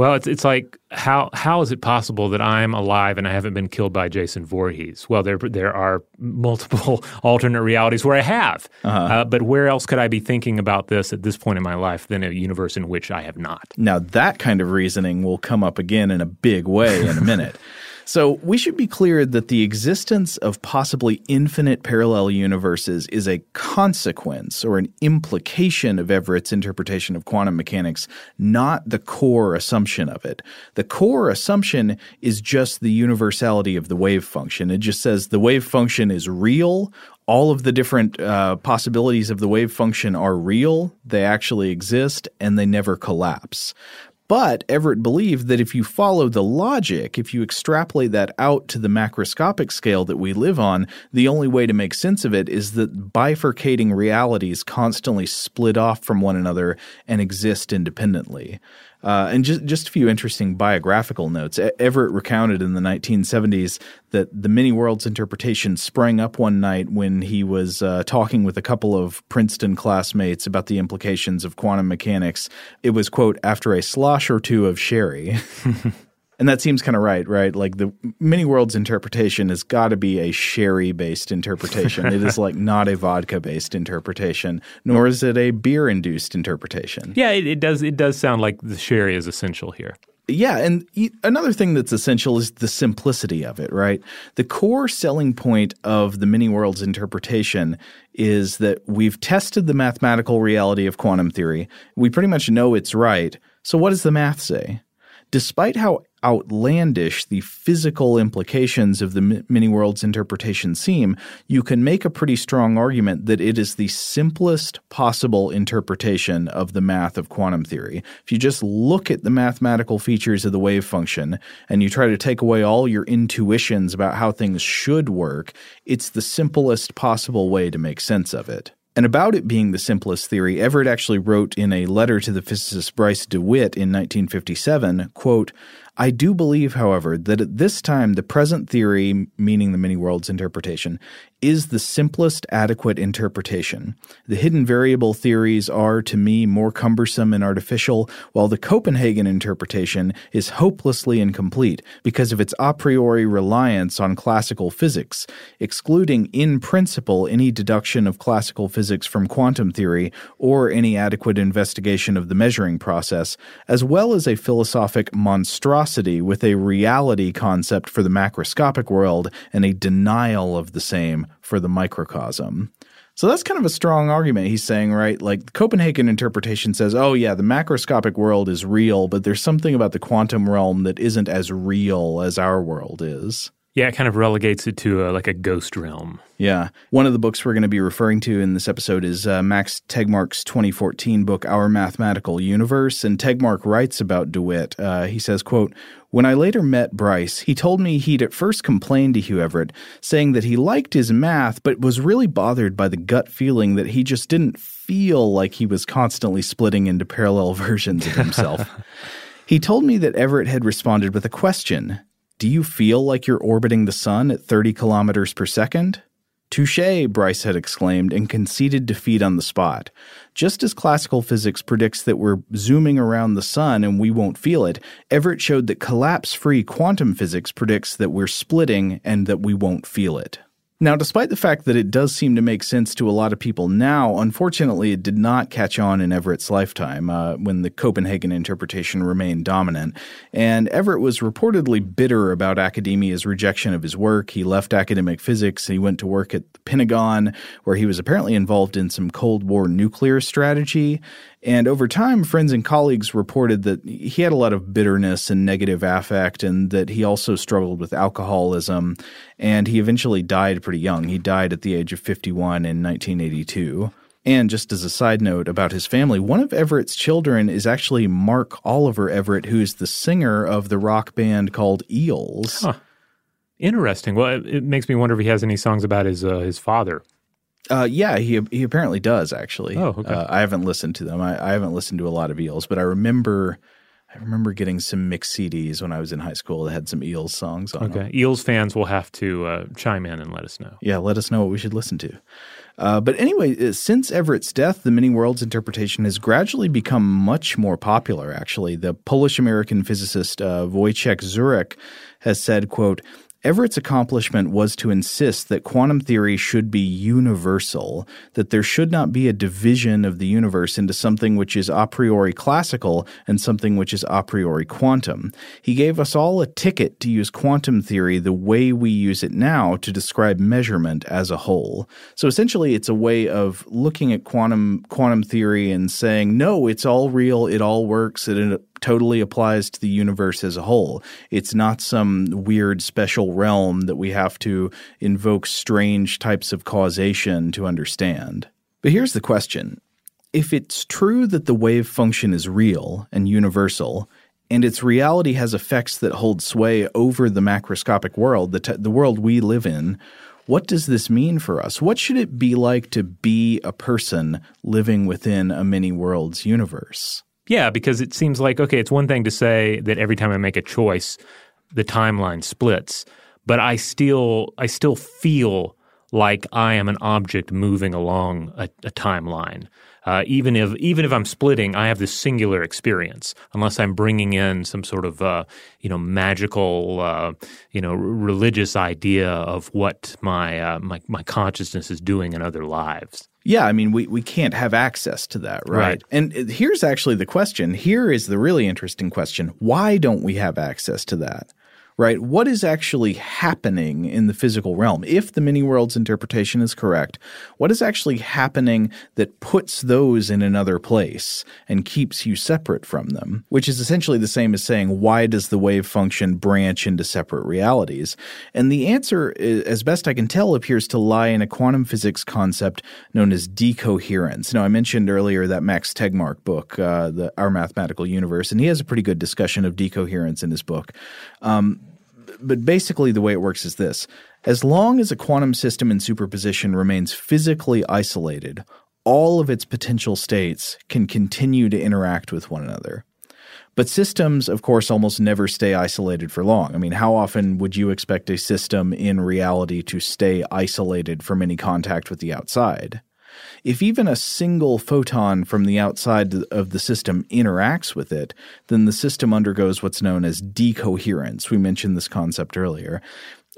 Well, it's it's like how how is it possible that I'm alive and I haven't been killed by Jason Voorhees? Well, there there are multiple alternate realities where I have, Uh-huh. uh, but where else could I be thinking about this at this point in my life than a universe in which I have not? Now, that kind of reasoning will come up again in a big way in a minute. So, we should be clear that the existence of possibly infinite parallel universes is a consequence or an implication of Everett's interpretation of quantum mechanics, not the core assumption of it. The core assumption is just the universality of the wave function. It just says the wave function is real all of the different uh, possibilities of the wave function are real, they actually exist, and they never collapse. But Everett believed that if you follow the logic, if you extrapolate that out to the macroscopic scale that we live on, the only way to make sense of it is that bifurcating realities constantly split off from one another and exist independently. Uh, and just just a few interesting biographical notes. Everett recounted in the 1970s that the many worlds interpretation sprang up one night when he was uh, talking with a couple of Princeton classmates about the implications of quantum mechanics. It was quote after a slosh or two of sherry. And that seems kind of right, right? Like the many worlds interpretation has got to be a sherry based interpretation. it is like not a vodka based interpretation, nor is it a beer induced interpretation. Yeah, it, it does. It does sound like the sherry is essential here. Yeah, and another thing that's essential is the simplicity of it, right? The core selling point of the many worlds interpretation is that we've tested the mathematical reality of quantum theory. We pretty much know it's right. So what does the math say? Despite how outlandish the physical implications of the many worlds interpretation seem, you can make a pretty strong argument that it is the simplest possible interpretation of the math of quantum theory. If you just look at the mathematical features of the wave function and you try to take away all your intuitions about how things should work, it's the simplest possible way to make sense of it. And about it being the simplest theory, Everett actually wrote in a letter to the physicist Bryce DeWitt in 1957, quote, I do believe, however, that at this time the present theory, meaning the many worlds interpretation, is the simplest adequate interpretation. The hidden variable theories are, to me, more cumbersome and artificial, while the Copenhagen interpretation is hopelessly incomplete because of its a priori reliance on classical physics, excluding in principle any deduction of classical physics from quantum theory or any adequate investigation of the measuring process, as well as a philosophic monstrosity with a reality concept for the macroscopic world and a denial of the same for the microcosm. So that's kind of a strong argument he's saying, right? Like the Copenhagen interpretation says, oh, yeah, the macroscopic world is real, but there's something about the quantum realm that isn't as real as our world is. Yeah, it kind of relegates it to a, like a ghost realm. Yeah. One of the books we're going to be referring to in this episode is uh, Max Tegmark's 2014 book, Our Mathematical Universe. And Tegmark writes about DeWitt. Uh, he says, quote, when I later met Bryce, he told me he'd at first complained to Hugh Everett, saying that he liked his math, but was really bothered by the gut feeling that he just didn't feel like he was constantly splitting into parallel versions of himself. he told me that Everett had responded with a question do you feel like you're orbiting the sun at 30 kilometers per second? Touche, Bryce had exclaimed and conceded defeat on the spot. Just as classical physics predicts that we're zooming around the sun and we won't feel it, Everett showed that collapse free quantum physics predicts that we're splitting and that we won't feel it. Now, despite the fact that it does seem to make sense to a lot of people now, unfortunately, it did not catch on in Everett's lifetime uh, when the Copenhagen interpretation remained dominant. And Everett was reportedly bitter about academia's rejection of his work. He left academic physics. He went to work at the Pentagon, where he was apparently involved in some Cold War nuclear strategy. And over time, friends and colleagues reported that he had a lot of bitterness and negative affect, and that he also struggled with alcoholism. And he eventually died pretty young. He died at the age of 51 in 1982. And just as a side note about his family, one of Everett's children is actually Mark Oliver Everett, who's the singer of the rock band called Eels. Huh. Interesting. Well, it, it, makes me wonder if he has any songs about his uh, his father. Uh, yeah, he he apparently does actually. Oh, okay. Uh, I haven't listened to them. I, I, haven't listened to a lot of Eels, but I remember I remember getting some mixed CDs when I was in high school that had some Eels songs on. Okay, them. Eels fans will have to uh, chime in and let us know. Yeah, let us know what we should listen to. Uh, but anyway, uh, since Everett's death, the many worlds interpretation has gradually become much more popular. Actually, the Polish American physicist uh, Wojciech Zurek has said, "quote Everett's accomplishment was to insist that quantum theory should be universal, that there should not be a division of the universe into something which is a priori classical and something which is a priori quantum. He gave us all a ticket to use quantum theory the way we use it now to describe measurement as a whole. So essentially, it's a way of looking at quantum quantum theory and saying, no, it's all real, it all works, it totally applies to the universe as a whole. It's not some weird special realm that we have to invoke strange types of causation to understand. But here's the question if it's true that the wave function is real and universal, and its reality has effects that hold sway over the macroscopic world, the, the world we live in, what does this mean for us? What should it be like to be a person living within a many worlds universe? Yeah, because it seems like okay, it's one thing to say that every time I make a choice, the timeline splits, but I still I still feel like I am an object moving along a, a timeline. Uh, even if even if I'm splitting, I have this singular experience. Unless I'm bringing in some sort of uh, you know magical uh, you know r- religious idea of what my, uh, my my consciousness is doing in other lives. Yeah, I mean, we, we can't have access to that, right? right? And here's actually the question. Here is the really interesting question. Why don't we have access to that? Right? What is actually happening in the physical realm? If the many worlds interpretation is correct, what is actually happening that puts those in another place and keeps you separate from them? Which is essentially the same as saying, why does the wave function branch into separate realities? And the answer, as best I can tell, appears to lie in a quantum physics concept known as decoherence. Now, I mentioned earlier that Max Tegmark book, uh, the, Our Mathematical Universe, and he has a pretty good discussion of decoherence in his book. Um, but basically, the way it works is this as long as a quantum system in superposition remains physically isolated, all of its potential states can continue to interact with one another. But systems, of course, almost never stay isolated for long. I mean, how often would you expect a system in reality to stay isolated from any contact with the outside? If even a single photon from the outside of the system interacts with it, then the system undergoes what's known as decoherence. We mentioned this concept earlier,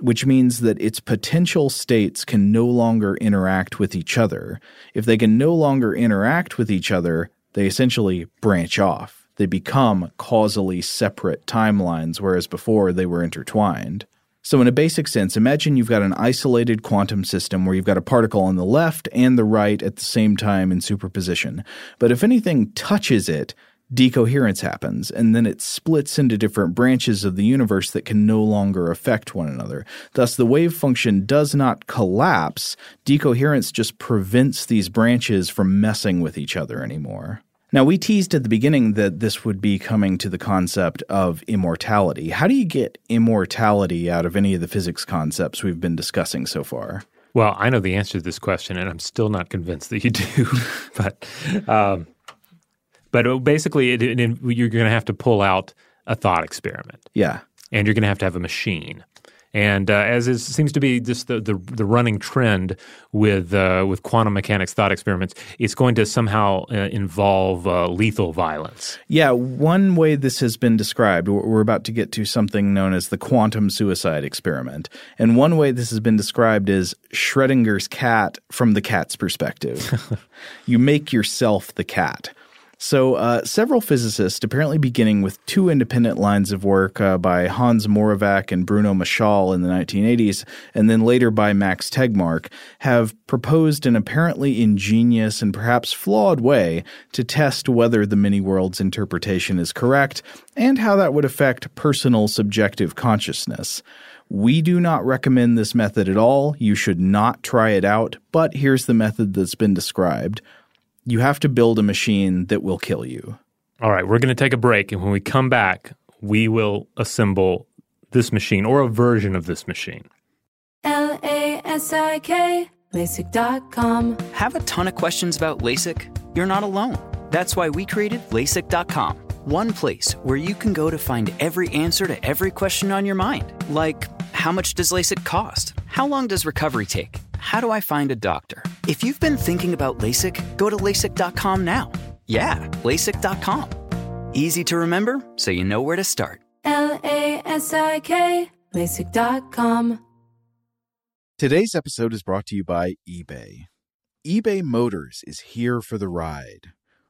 which means that its potential states can no longer interact with each other. If they can no longer interact with each other, they essentially branch off. They become causally separate timelines, whereas before they were intertwined. So, in a basic sense, imagine you've got an isolated quantum system where you've got a particle on the left and the right at the same time in superposition. But if anything touches it, decoherence happens, and then it splits into different branches of the universe that can no longer affect one another. Thus, the wave function does not collapse. Decoherence just prevents these branches from messing with each other anymore. Now, we teased at the beginning that this would be coming to the concept of immortality. How do you get immortality out of any of the physics concepts we've been discussing so far? Well, I know the answer to this question, and I'm still not convinced that you do. but, um, but basically, it, it, you're going to have to pull out a thought experiment. Yeah, and you're going to have to have a machine. And uh, as is, seems to be just the, the, the running trend with uh, with quantum mechanics thought experiments, it's going to somehow uh, involve uh, lethal violence. Yeah, one way this has been described, we're about to get to something known as the quantum suicide experiment. And one way this has been described is Schrodinger's cat from the cat's perspective. you make yourself the cat. So, uh, several physicists, apparently beginning with two independent lines of work uh, by Hans Moravec and Bruno Marchal in the 1980s, and then later by Max Tegmark, have proposed an apparently ingenious and perhaps flawed way to test whether the many worlds interpretation is correct and how that would affect personal subjective consciousness. We do not recommend this method at all. You should not try it out, but here's the method that's been described you have to build a machine that will kill you. All right, we're going to take a break. And when we come back, we will assemble this machine or a version of this machine. L A S I K, LASIK.com. Have a ton of questions about LASIK? You're not alone. That's why we created LASIK.com, one place where you can go to find every answer to every question on your mind. Like, how much does LASIK cost? How long does recovery take? How do I find a doctor? If you've been thinking about LASIK, go to LASIK.com now. Yeah, LASIK.com. Easy to remember, so you know where to start. L A S I K, LASIK.com. Today's episode is brought to you by eBay. eBay Motors is here for the ride.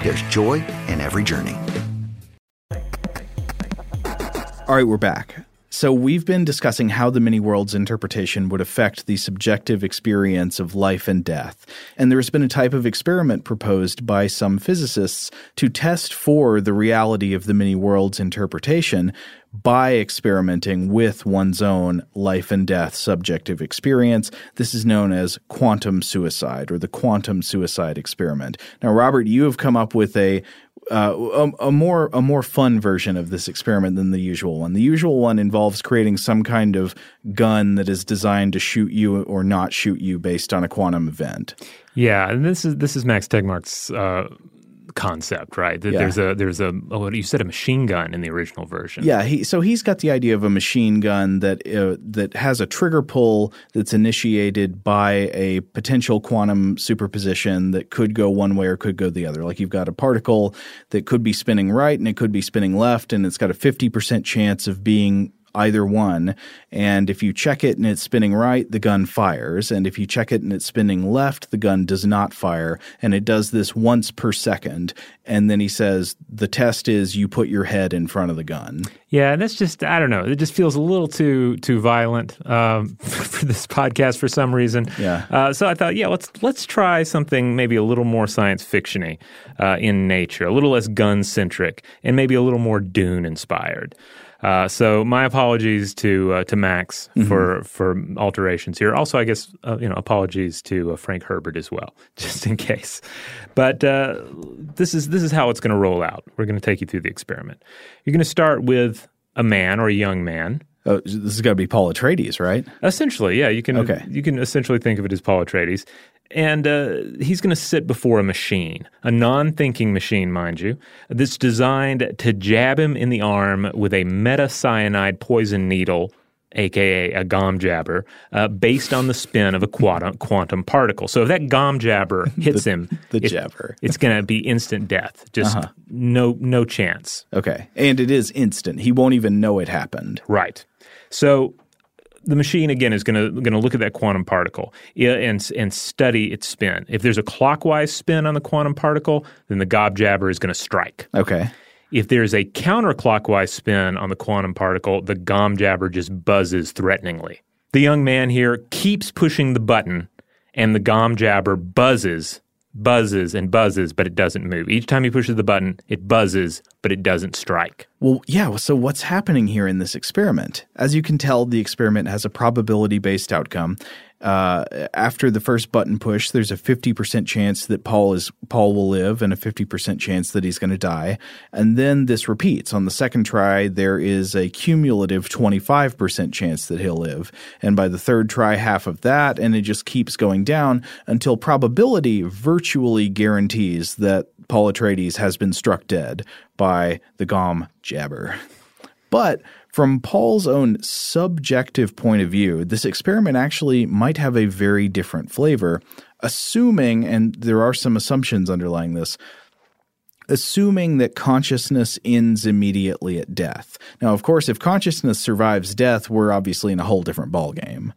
there's joy in every journey. All right, we're back. So we've been discussing how the many worlds interpretation would affect the subjective experience of life and death. And there's been a type of experiment proposed by some physicists to test for the reality of the many worlds interpretation by experimenting with one's own life and death subjective experience. This is known as quantum suicide or the quantum suicide experiment. Now, Robert, you have come up with a uh, a, a, more a more fun version of this experiment than the usual one. The usual one involves creating some kind of gun that is designed to shoot you or not shoot you based on a quantum event. Yeah, and this is this is Max Tegmark's uh, concept, right? That Yeah. there's a there's a oh, you said a machine gun in the original version. Yeah, he, so he's got the idea of a machine gun that uh, that has a trigger pull that's initiated by a potential quantum superposition that could go one way or could go the other. Like you've got a particle that could be spinning right and it could be spinning left, and it's got a fifty percent chance of being either one. And if you check it and it's spinning right, the gun fires. And if you check it and it's spinning left, the gun does not fire. And it does this once per second. And then he says the test is you put your head in front of the gun. Yeah, and that's just I don't know. It just feels a little too too violent um, for this podcast for some reason. Yeah. Uh, so I thought, yeah, let's let's try something maybe a little more science fictiony uh, in nature, a little less gun centric, and maybe a little more Dune inspired. Uh, so my apologies to uh, to Max for for alterations here. Also, I guess uh, you know apologies to uh, Frank Herbert as well, just in case. But uh, this is this is how it's going to roll out. We're going to take you through the experiment. You're going to start with a man or a young man. Oh, this is going to be Paul Atreides, right? Essentially, yeah, you can Okay. you can essentially think of it as Paul Atreides, and uh, he's going to sit before a machine, a non-thinking machine, mind you, that's designed to jab him in the arm with a metacyanide poison needle. AKA a gom jabber, uh, based on the spin of a quantum, quantum particle. So if that gom jabber hits him, the it- jabber. it's going to be instant death. Just Uh-huh. no no chance. Okay. And it is instant. He won't even know it happened. Right. So the machine again is going to going to look at that quantum particle and and study its spin. If there's a clockwise spin on the quantum particle, then the gom jabber is going to strike. Okay. If there's a counterclockwise spin on the quantum particle, the gom jabber just buzzes threateningly. The young man here keeps pushing the button, and the gom jabber buzzes, buzzes, and buzzes, but it doesn't move. Each time he pushes the button, it buzzes, but it doesn't strike. Well, yeah. So what's happening here in this experiment? As you can tell, the experiment has a probability based outcome. Uh, after the first button push, there's a 50% chance that Paul is Paul will live and a 50% chance that he's going to die. And then this repeats. On the second try, there is a cumulative 25% chance that he'll live. And by the third try, half of that, and it just keeps going down until probability virtually guarantees that Paul Atreides has been struck dead by the Gom Jabber. But from Paul's own subjective point of view, this experiment actually might have a very different flavor, assuming, and there are some assumptions underlying this, assuming that consciousness ends immediately at death. Now, of course, if consciousness survives death, we're obviously in a whole different ballgame.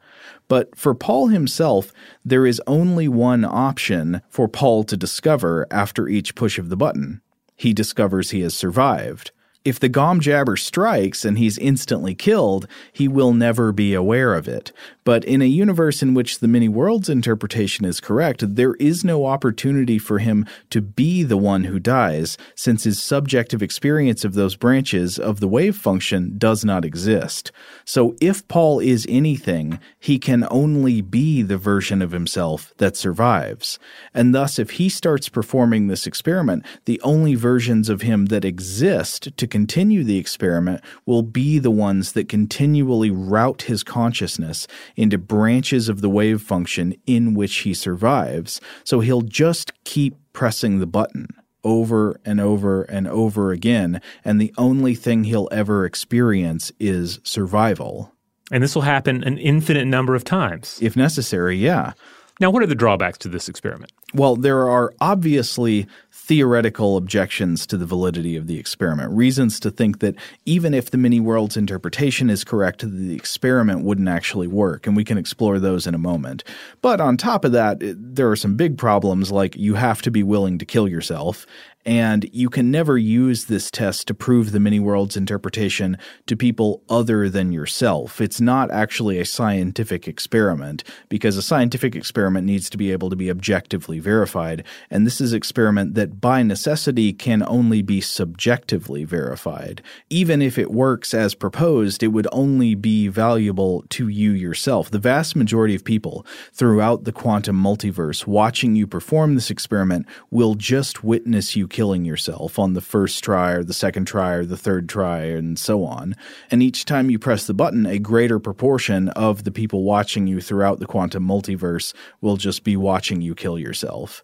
But for Paul himself, there is only one option for Paul to discover after each push of the button. He discovers he has survived. If the Gom Jabber strikes and he's instantly killed, he will never be aware of it. But in a universe in which the many worlds interpretation is correct, there is no opportunity for him to be the one who dies, since his subjective experience of those branches of the wave function does not exist. So if Paul is anything, he can only be the version of himself that survives. And thus, if he starts performing this experiment, the only versions of him that exist to continue the experiment will be the ones that continually route his consciousness into branches of the wave function in which he survives. So he'll just keep pressing the button over and over and over again, and the only thing he'll ever experience is survival. And this will happen an infinite number of times. If necessary, yeah. Now, what are the drawbacks to this experiment? Well, there are obviously theoretical objections to the validity of the experiment, reasons to think that even if the many worlds interpretation is correct, the experiment wouldn't actually work, and we can explore those in a moment. But on top of that, there are some big problems like you have to be willing to kill yourself, and you can never use this test to prove the many worlds interpretation to people other than yourself. It's not actually a scientific experiment because a scientific experiment needs to be able to be objectively verified. And this is an experiment that by necessity can only be subjectively verified. Even if it works as proposed, it would only be valuable to you yourself. The vast majority of people throughout the quantum multiverse watching you perform this experiment will just witness you killing yourself on the first try or the second try or the third try and so on. And each time you press the button, a greater proportion of the people watching you throughout the quantum multiverse will just be watching you kill yourself.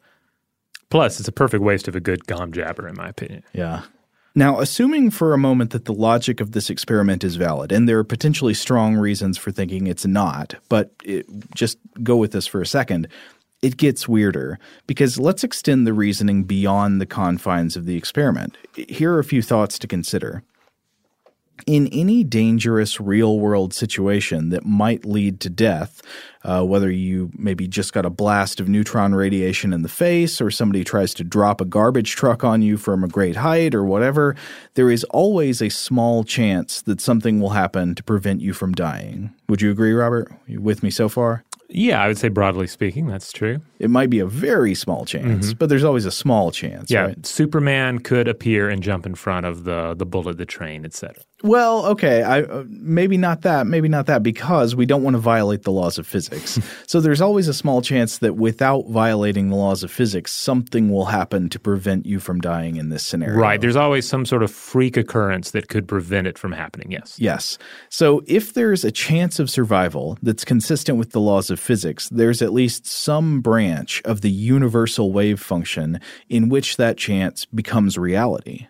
Plus, it's a perfect waste of a good gom jabber, in my opinion. Yeah. Now, assuming for a moment that the logic of this experiment is valid, and there are potentially strong reasons for thinking it's not, but it, just go with this for a second it gets weirder because let's extend the reasoning beyond the confines of the experiment. Here are a few thoughts to consider. In any dangerous real world situation that might lead to death, uh, whether you maybe just got a blast of neutron radiation in the face or somebody tries to drop a garbage truck on you from a great height or whatever, there is always a small chance that something will happen to prevent you from dying. Would you agree, Robert? You with me so far? Yeah, I would say broadly speaking, that's true. It might be a very small chance, mm-hmm. but there's always a small chance. Yeah, right? Superman could appear and jump in front of the the bullet, the train, etc. Well, okay, I uh, maybe not that, maybe not that, because we don't want to violate the laws of physics. so there's always a small chance that without violating the laws of physics, something will happen to prevent you from dying in this scenario. Right. There's always some sort of freak occurrence that could prevent it from happening. Yes. Yes. So if there's a chance of survival that's consistent with the laws of physics, there's at least some branch of the universal wave function in which that chance becomes reality.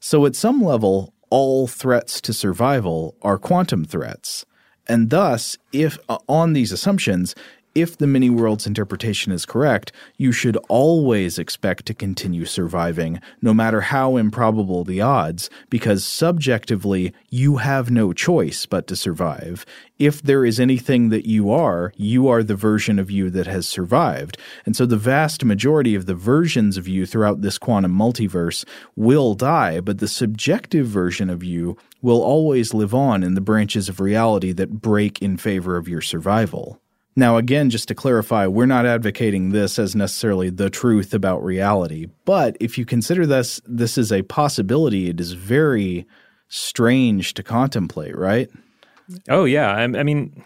So at some level, all threats to survival are quantum threats. And thus, if uh, on these assumptions, if the many worlds interpretation is correct, you should always expect to continue surviving, no matter how improbable the odds, because subjectively, you have no choice but to survive. If there is anything that you are, you are the version of you that has survived. And so the vast majority of the versions of you throughout this quantum multiverse will die, but the subjective version of you will always live on in the branches of reality that break in favor of your survival. Now, again, just to clarify, we're not advocating this as necessarily the truth about reality, but if you consider this this is a possibility, it is very strange to contemplate, right? Oh yeah, I, I mean,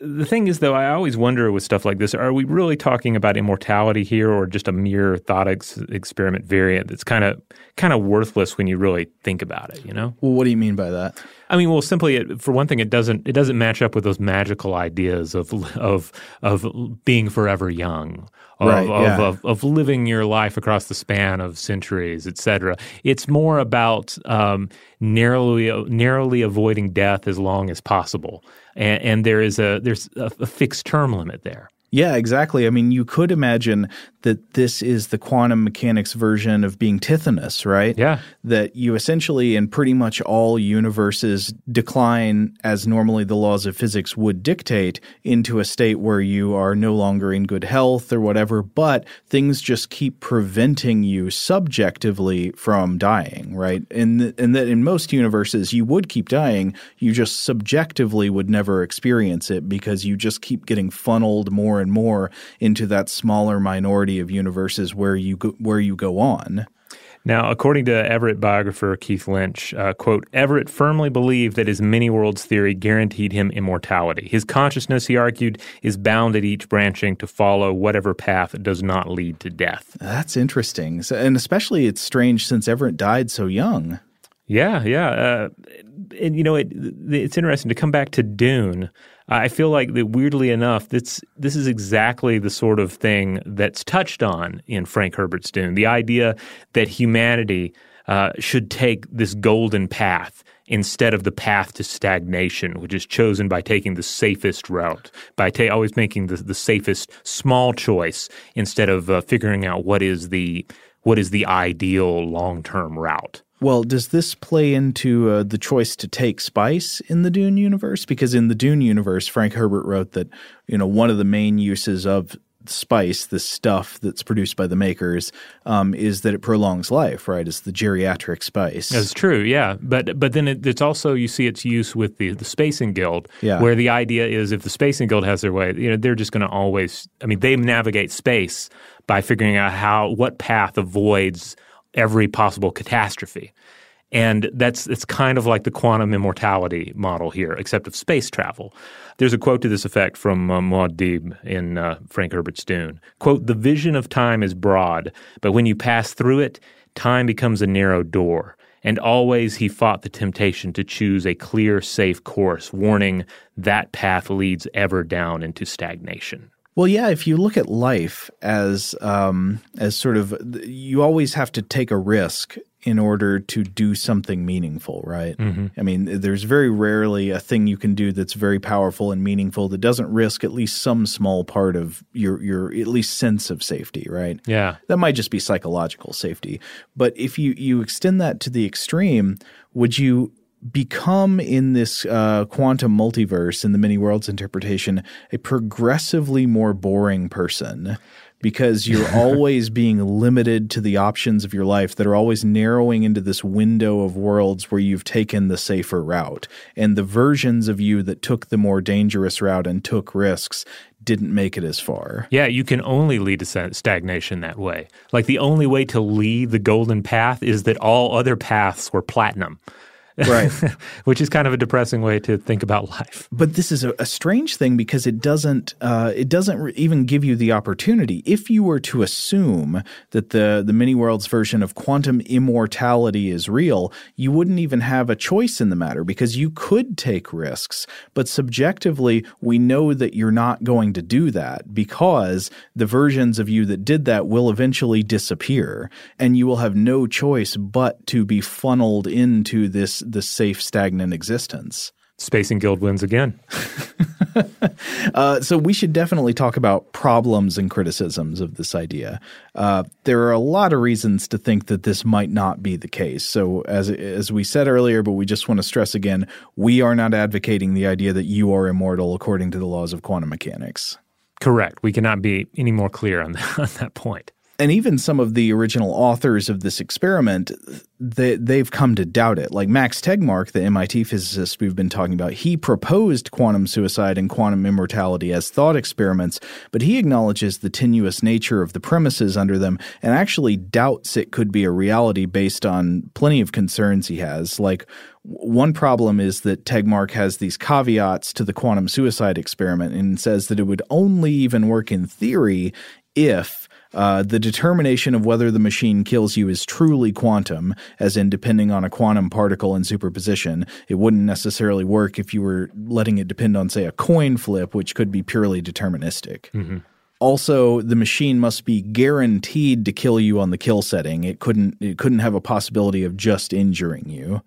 the thing is, though, I always wonder with stuff like this: Are we really talking about immortality here, or just a mere thought ex- experiment variant that's kind of kind of worthless when you really think about it? You know? Well, what do you mean by that? I mean, well, simply for one thing, it doesn't it doesn't match up with those magical ideas of of of being forever young, of right, yeah. of, of, of, living your life across the span of centuries, etc. It's more about um, narrowly narrowly avoiding death as long as possible, and, and there is a there's a, a fixed term limit there. Yeah, exactly. I mean, you could imagine that this is the quantum mechanics version of being Tithonus, right? Yeah. That you essentially, in pretty much all universes, decline as normally the laws of physics would dictate into a state where you are no longer in good health or whatever, but things just keep preventing you subjectively from dying, right? And, and that in most universes, you would keep dying, you just subjectively would never experience it because you just keep getting funneled more and more into that smaller minority of universes where you go, where you go on. Now, according to Everett biographer Keith Lynch, uh, quote, Everett firmly believed that his many worlds theory guaranteed him immortality. His consciousness, he argued, is bound at each branching to follow whatever path does not lead to death. That's interesting. So, and especially it's strange since Everett died so young. Yeah, yeah. Uh, and, you know, it, it's interesting to come back to Dune. I feel like that weirdly enough, this this is exactly the sort of thing that's touched on in Frank Herbert's Dune. The idea that humanity uh, should take this golden path instead of the path to stagnation, which is chosen by taking the safest route, by ta- always making the, the safest small choice instead of uh, figuring out what is the what is the ideal long term route. Well, does this play into uh, the choice to take spice in the Dune universe? Because in the Dune universe, Frank Herbert wrote that you know one of the main uses of spice, the stuff that's produced by the makers, um, is that it prolongs life. Right? It's the geriatric spice. That's true. Yeah, but but then it, it's also you see its use with the the Spacing Guild, Yeah. where the idea is if the Spacing Guild has their way, you know, they're just going to always. I mean, they navigate space by figuring out how what path avoids every possible catastrophe. And that's it's kind of like the quantum immortality model here, except of space travel. There's a quote to this effect from uh, Muad'Dib in uh, Frank Herbert's Dune. Quote, the vision of time is broad, but when you pass through it, time becomes a narrow door. And always he fought the temptation to choose a clear, safe course, warning that path leads ever down into stagnation. Well, yeah. If you look at life as um, as sort of, you always have to take a risk in order to do something meaningful, right? Mhm. I mean, there's very rarely a thing you can do that's very powerful and meaningful that doesn't risk at least some small part of your your at least sense of safety, right? Yeah. That might just be psychological safety. But if you you extend that to the extreme, would you become in this uh, quantum multiverse in the many worlds interpretation a progressively more boring person because you're always being limited to the options of your life that are always narrowing into this window of worlds where you've taken the safer route and the versions of you that took the more dangerous route and took risks didn't make it as far Yeah, you can only lead to stagnation that way. Like the only way to lead the golden path is that all other paths were platinum. Right. Which is kind of a depressing way to think about life. But this is a, a strange thing because it doesn't uh, it doesn't re- even give you the opportunity. If you were to assume that the the many worlds version of quantum immortality is real, you wouldn't even have a choice in the matter because you could take risks. But subjectively, we know that you're not going to do that because the versions of you that did that will eventually disappear, and you will have no choice but to be funneled into this this safe stagnant existence. Spacing Guild wins again. Uh, so we should definitely talk about problems and criticisms of this idea. Uh, there are a lot of reasons to think that this might not be the case. So as as we said earlier, but we just want to stress again, we are not advocating the idea that you are immortal according to the laws of quantum mechanics. Correct. We cannot be any more clear on that, on that point. And even some of the original authors of this experiment, they, they've come to doubt it. Like Max Tegmark, the MIT physicist we've been talking about, he proposed quantum suicide and quantum immortality as thought experiments, but he acknowledges the tenuous nature of the premises under them and actually doubts it could be a reality based on plenty of concerns he has. Like, one problem is that Tegmark has these caveats to the quantum suicide experiment and says that it would only even work in theory if uh, the determination of whether the machine kills you is truly quantum, as in depending on a quantum particle in superposition. It wouldn't necessarily work if you were letting it depend on, say, a coin flip, which could be purely deterministic. Also, the machine must be guaranteed to kill you on the kill setting. It couldn't it couldn't have a possibility of just injuring you.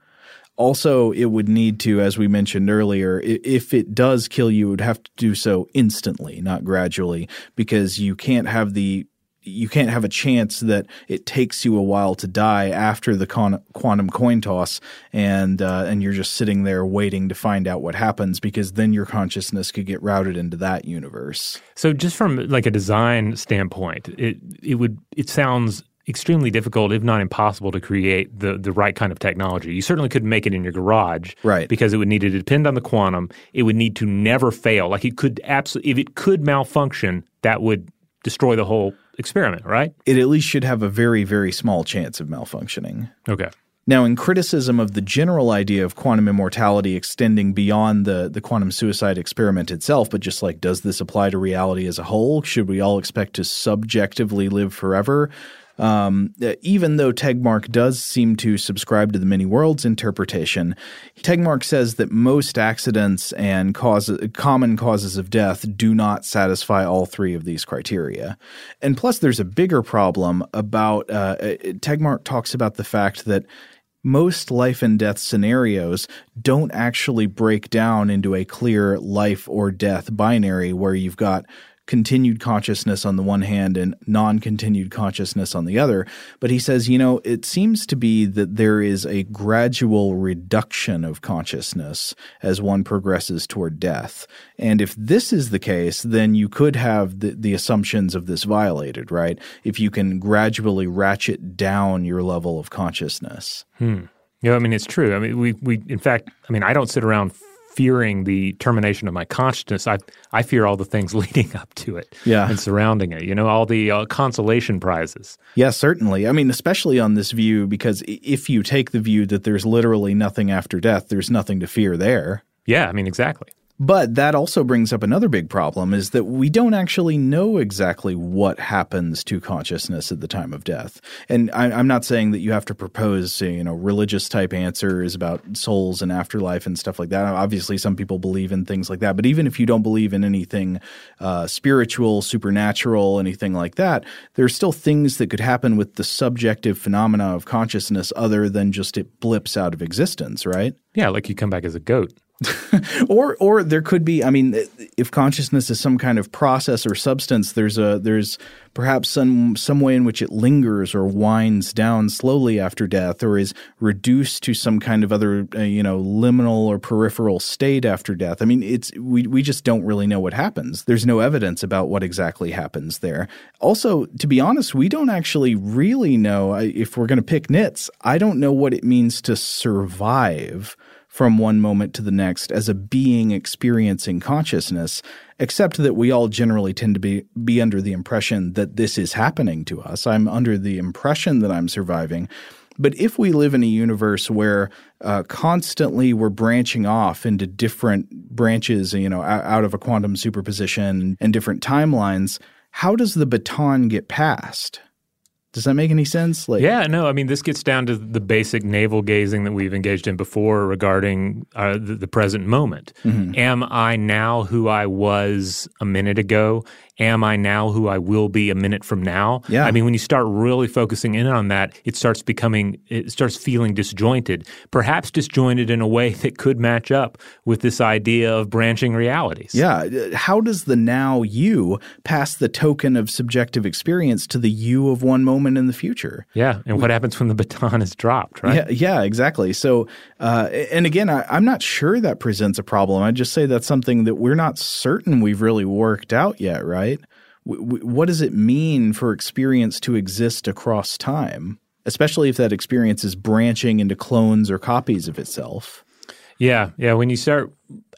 Also, it would need to, as we mentioned earlier, if it does kill you, it would have to do so instantly, not gradually, because you can't have the you can't have a chance that it takes you a while to die after the con- quantum coin toss, and uh, and you're just sitting there waiting to find out what happens, because then your consciousness could get routed into that universe. So just from like a design standpoint, it it would it sounds extremely difficult, if not impossible, to create the the right kind of technology. You certainly couldn't make it in your garage, right? Because it would need to depend on the quantum. It would need to never fail. Like it could absolutely, if it could malfunction, that would destroy the whole experiment, right? It at least should have a very very small chance of malfunctioning. Okay. Now, in criticism of the general idea of quantum immortality extending beyond the, the quantum suicide experiment itself, but just like, does this apply to reality as a whole? Should we all expect to subjectively live forever? Um, even though Tegmark does seem to subscribe to the many worlds interpretation, Tegmark says that most accidents and common causes of death do not satisfy all three of these criteria. And plus, there's a bigger problem about uh, Tegmark talks about the fact that most life and death scenarios don't actually break down into a clear life or death binary where you've got continued consciousness on the one hand and non continued consciousness on the other. But he says, you know, it seems to be that there is a gradual reduction of consciousness as one progresses toward death. And if this is the case, then you could have the, the assumptions of this violated, right? If you can gradually ratchet down your level of consciousness. Hmm. Yeah, I mean, it's true. I mean, we, we, in fact, I mean, I don't sit around fearing the termination of my consciousness. I I fear all the things leading up to it, yeah. and surrounding it. You know, all the uh, consolation prizes. Yeah, certainly. I mean, especially on this view, because if you take the view that there's literally nothing after death, there's nothing to fear there. Yeah, I mean, exactly. But that also brings up another big problem is that we don't actually know exactly what happens to consciousness at the time of death. And I, am not saying that you have to propose, you know, religious type answers about souls and afterlife and stuff like that. Obviously, some people believe in things like that. But even if you don't believe in anything uh, spiritual, supernatural, anything like that, there are still things that could happen with the subjective phenomena of consciousness other than just it blips out of existence, right? Yeah, like you come back as a goat. or or there could be I mean if consciousness is some kind of process or substance there's a there's perhaps some some way in which it lingers or winds down slowly after death or is reduced to some kind of other uh, you know liminal or peripheral state after death. I mean it's we we just don't really know what happens. There's no evidence about what exactly happens there. Also to be honest we don't actually really know if we're going to pick nits I don't know what it means to survive from one moment to the next as a being experiencing consciousness, except that we all generally tend to be, be under the impression that this is happening to us. I'm under the impression that I'm surviving. But if we live in a universe where uh, constantly we're branching off into different branches, you know, out of a quantum superposition and different timelines, how does the baton get passed? Does that make any sense? Like, yeah, no. I mean, this gets down to the basic navel gazing that we've engaged in before regarding uh, the, the, present moment. Mm-hmm. Am I now who I was a minute ago? am I now who I will be a minute from now? Yeah. I mean, when you start really focusing in on that, it starts becoming, it starts feeling disjointed, perhaps disjointed in a way that could match up with this idea of branching realities. Yeah. How does the now you pass the token of subjective experience to the you of one moment in the future? Yeah. And what happens when the baton is dropped, right? Yeah, yeah exactly. So, uh, and again, I, I'm not sure that presents a problem. I just say that's something that we're not certain we've really worked out yet, right? right? what does it mean for experience to exist across time, especially if that experience is branching into clones or copies of itself? Yeah, yeah. When you start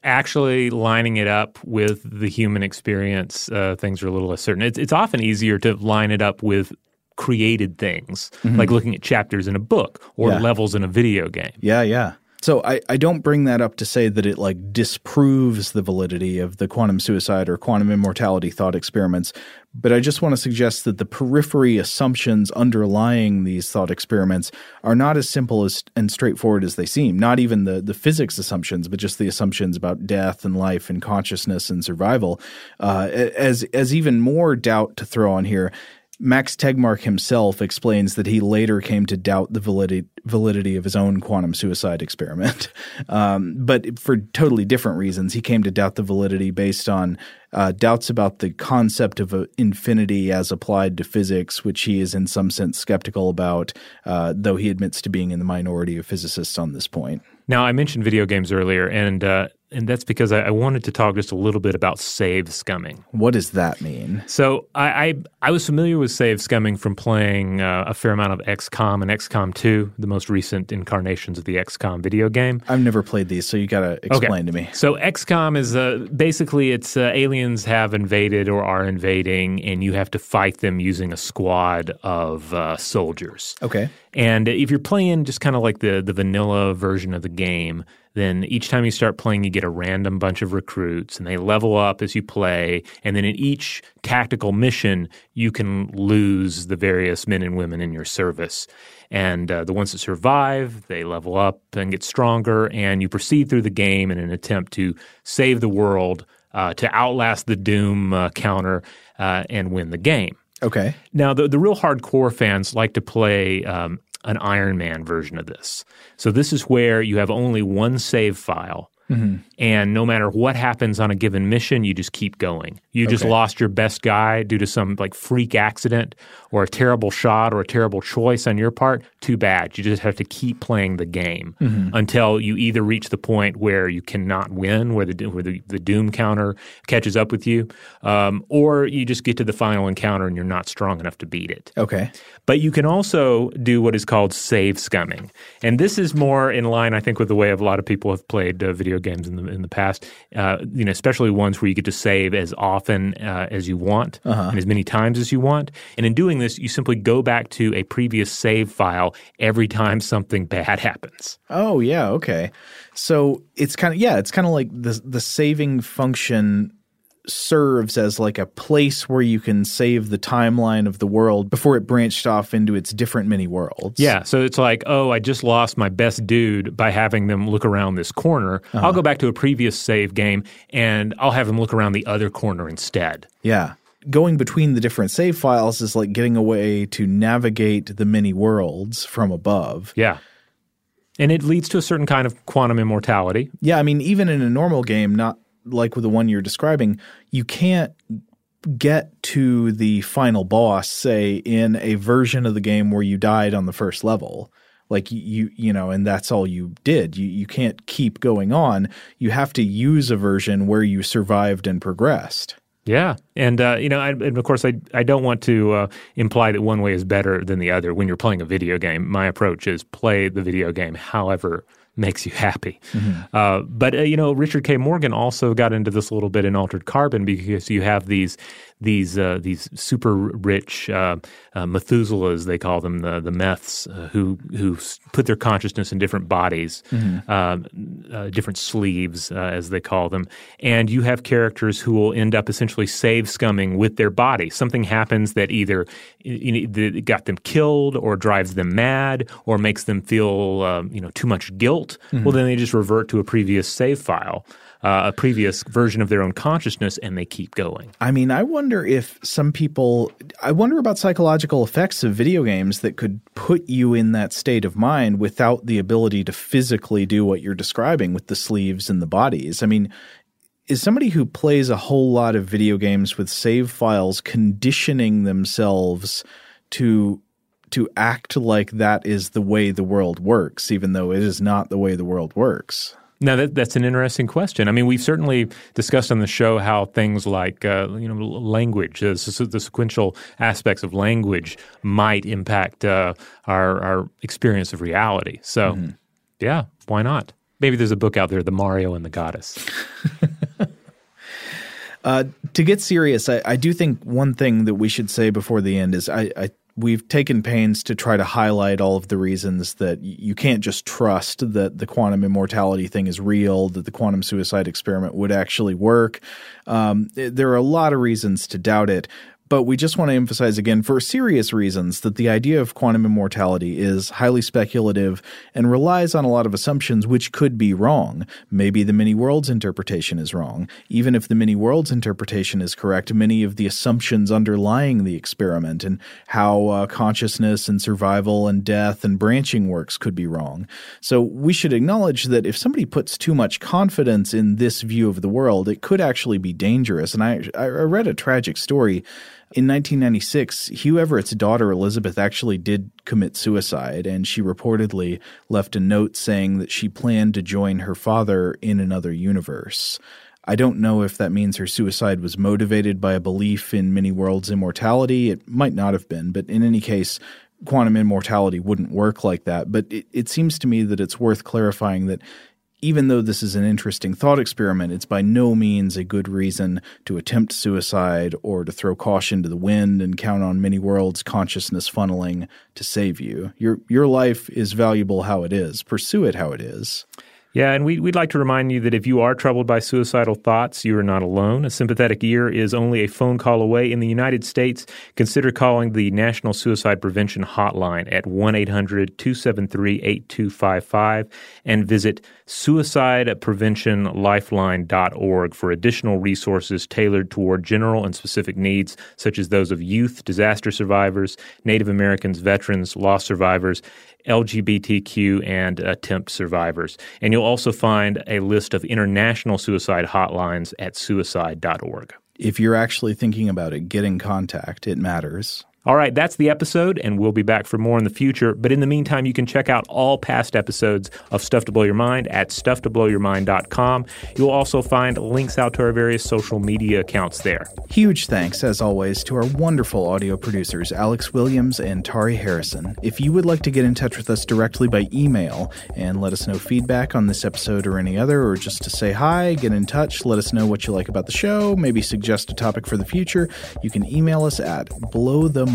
actually lining it up with the human experience, uh, things are a little less certain. It's, it's often easier to line it up with created things, mm-hmm. like looking at chapters in a book or yeah. levels in a video game. Yeah, yeah. So I, I don't bring that up to say that it like disproves the validity of the quantum suicide or quantum immortality thought experiments, but I just want to suggest that the periphery assumptions underlying these thought experiments are not as simple as and straightforward as they seem. Not even the the physics assumptions, but just the assumptions about death and life and consciousness and survival. Uh, as as even more doubt to throw on here Max Tegmark himself explains that he later came to doubt the validity, validity of his own quantum suicide experiment. Um, but for totally different reasons. He came to doubt the validity based on uh, doubts about the concept of uh, infinity as applied to physics, which he is in some sense skeptical about, uh, though he admits to being in the minority of physicists on this point. Now, I mentioned video games earlier, and uh, and that's because I, I, wanted to talk just a little bit about save scumming. What does that mean? So I I, I was familiar with save scumming from playing uh, a fair amount of XCOM and XCOM 2, the most recent incarnations of the XCOM video game. I've never played these, so you got to explain okay. to me. So XCOM is uh, basically it's uh, aliens have invaded or are invading, and you have to fight them using a squad of uh, soldiers. Okay. And if you're playing just kind of like the the vanilla version of the game then each time you start playing, you get a random bunch of recruits and they level up as you play. And then in each tactical mission, you can lose the various men and women in your service. And uh, the ones that survive, they level up and get stronger. And you proceed through the game in an attempt to save the world, uh, to outlast the Doom uh, counter, uh, and win the game. Okay. Now, the, the real hardcore fans like to play um, an Iron Man version of this. So this is where you have only one save file. Mm-hmm. And no matter what happens on a given mission, you just keep going. You just lost your best guy due to some like freak accident or a terrible shot or a terrible choice on your part. Too bad. You just have to keep playing the game Mhm. until you either reach the point where you cannot win, where the where the, the doom counter catches up with you, um, or you just get to the final encounter and you're not strong enough to beat it. Okay. But you can also do what is called save scumming, and this is more in line, I think, with the way a lot of people have played uh, video games in the in the past. Uh, you know, especially ones where you get to save as often uh, as you want Uh-huh. and as many times as you want. And in doing this, you simply go back to a previous save file every time something bad happens. Oh yeah, okay. So it's kind of yeah, it's kind of like the the saving function serves as like a place where you can save the timeline of the world before it branched off into its different many worlds. Yeah, so it's like, oh, I just lost my best dude by having them look around this corner. Uh-huh. I'll go back to a previous save game and I'll have them look around the other corner instead. Yeah. Going between the different save files is like getting a way to navigate the many worlds from above. Yeah. And it leads to a certain kind of quantum immortality. Yeah, I mean, even in a normal game, not like with the one you're describing, you can't get to the final boss, say, in a version of the game where you died on the first level. Like you, you know, and that's all you did. You you can't keep going on. You have to use a version where you survived and progressed. Yeah, and uh, you know, I, and of course, I I don't want to uh, imply that one way is better than the other when you're playing a video game. My approach is play the video game however makes you happy. Uh, but uh, you know, Richard K. Morgan also got into this a little bit in Altered Carbon because you have these these uh, these super rich uh, uh, Methuselahs, they call them the the meths, uh, who who put their consciousness in different bodies, Mhm. um, uh, different sleeves, uh, as they call them, and you have characters who will end up essentially save scumming with their body. Something happens that either you know, got them killed, or drives them mad, or makes them feel um, you know too much guilt. Mhm. Well, then they just revert to a previous save file. Uh, a previous version of their own consciousness, and they keep going. I mean, I wonder if some people, I wonder about psychological effects of video games that could put you in that state of mind without the ability to physically do what you're describing with the sleeves and the bodies. I mean, is somebody who plays a whole lot of video games with save files conditioning themselves to to act like that is the way the world works even though it is not the way the world works Now that that's an interesting question. I mean, we've certainly discussed on the show how things like uh, you know language, uh, the sequential aspects of language, might impact uh, our our experience of reality. So, yeah, why not? Maybe there's a book out there, The Mario and the Goddess. Uh, to get serious, I, I do think one thing that we should say before the end is I, I we've taken pains to try to highlight all of the reasons that you can't just trust that the quantum immortality thing is real, that the quantum suicide experiment would actually work. Um, there are a lot of reasons to doubt it. But we just want to emphasize again, for serious reasons, that the idea of quantum immortality is highly speculative and relies on a lot of assumptions which could be wrong. Maybe the many worlds interpretation is wrong. Even if the many worlds interpretation is correct, many of the assumptions underlying the experiment and how uh, consciousness and survival and death and branching works could be wrong. So we should acknowledge that if somebody puts too much confidence in this view of the world, it could actually be dangerous. And I, I read a tragic story. In 1996, Hugh Everett's daughter Elizabeth actually did commit suicide, and she reportedly left a note saying that she planned to join her father in another universe. I don't know if that means her suicide was motivated by a belief in many worlds' immortality. It might not have been, but in any case, quantum immortality wouldn't work like that. But it, it seems to me that it's worth clarifying that even though this is an interesting thought experiment, it's by no means a good reason to attempt suicide or to throw caution to the wind and count on many worlds consciousness funneling to save you. Your your life is valuable how it is. Pursue it how it is. Yeah, and we, we'd like to remind you that if you are troubled by suicidal thoughts, you are not alone. A sympathetic ear is only a phone call away. In the United States, consider calling the National Suicide Prevention Hotline at 1 800 273 8255 and visit suicidepreventionlifeline.org for additional resources tailored toward general and specific needs, such as those of youth, disaster survivors, Native Americans, veterans, lost survivors, LGBTQ, and uh, attempt survivors. And you'll also find a list of international suicide hotlines at suicide.org. If you're actually thinking about it, get in contact. It matters. All right, that's the episode, and we'll be back for more in the future. But in the meantime, you can check out all past episodes of Stuff to Blow Your Mind at stufftoblowyourmind.com. You'll also find links out to our various social media accounts there. Huge thanks, as always, to our wonderful audio producers, Alex Williams and Tari Harrison. If you would like to get in touch with us directly by email and let us know feedback on this episode or any other, or just to say hi, get in touch, let us know what you like about the show, maybe suggest a topic for the future, you can email us at blowthe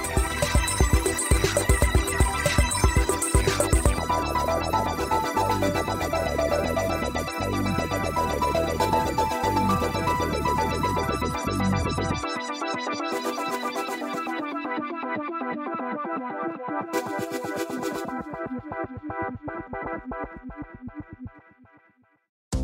フフフフ。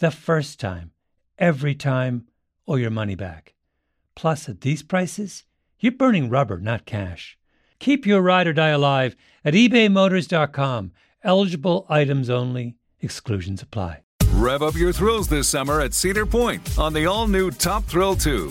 the first time, every time, or your money back. Plus, at these prices, you're burning rubber, not cash. Keep your ride or die alive at ebaymotors.com. Eligible items only, exclusions apply. Rev up your thrills this summer at Cedar Point on the all new Top Thrill 2.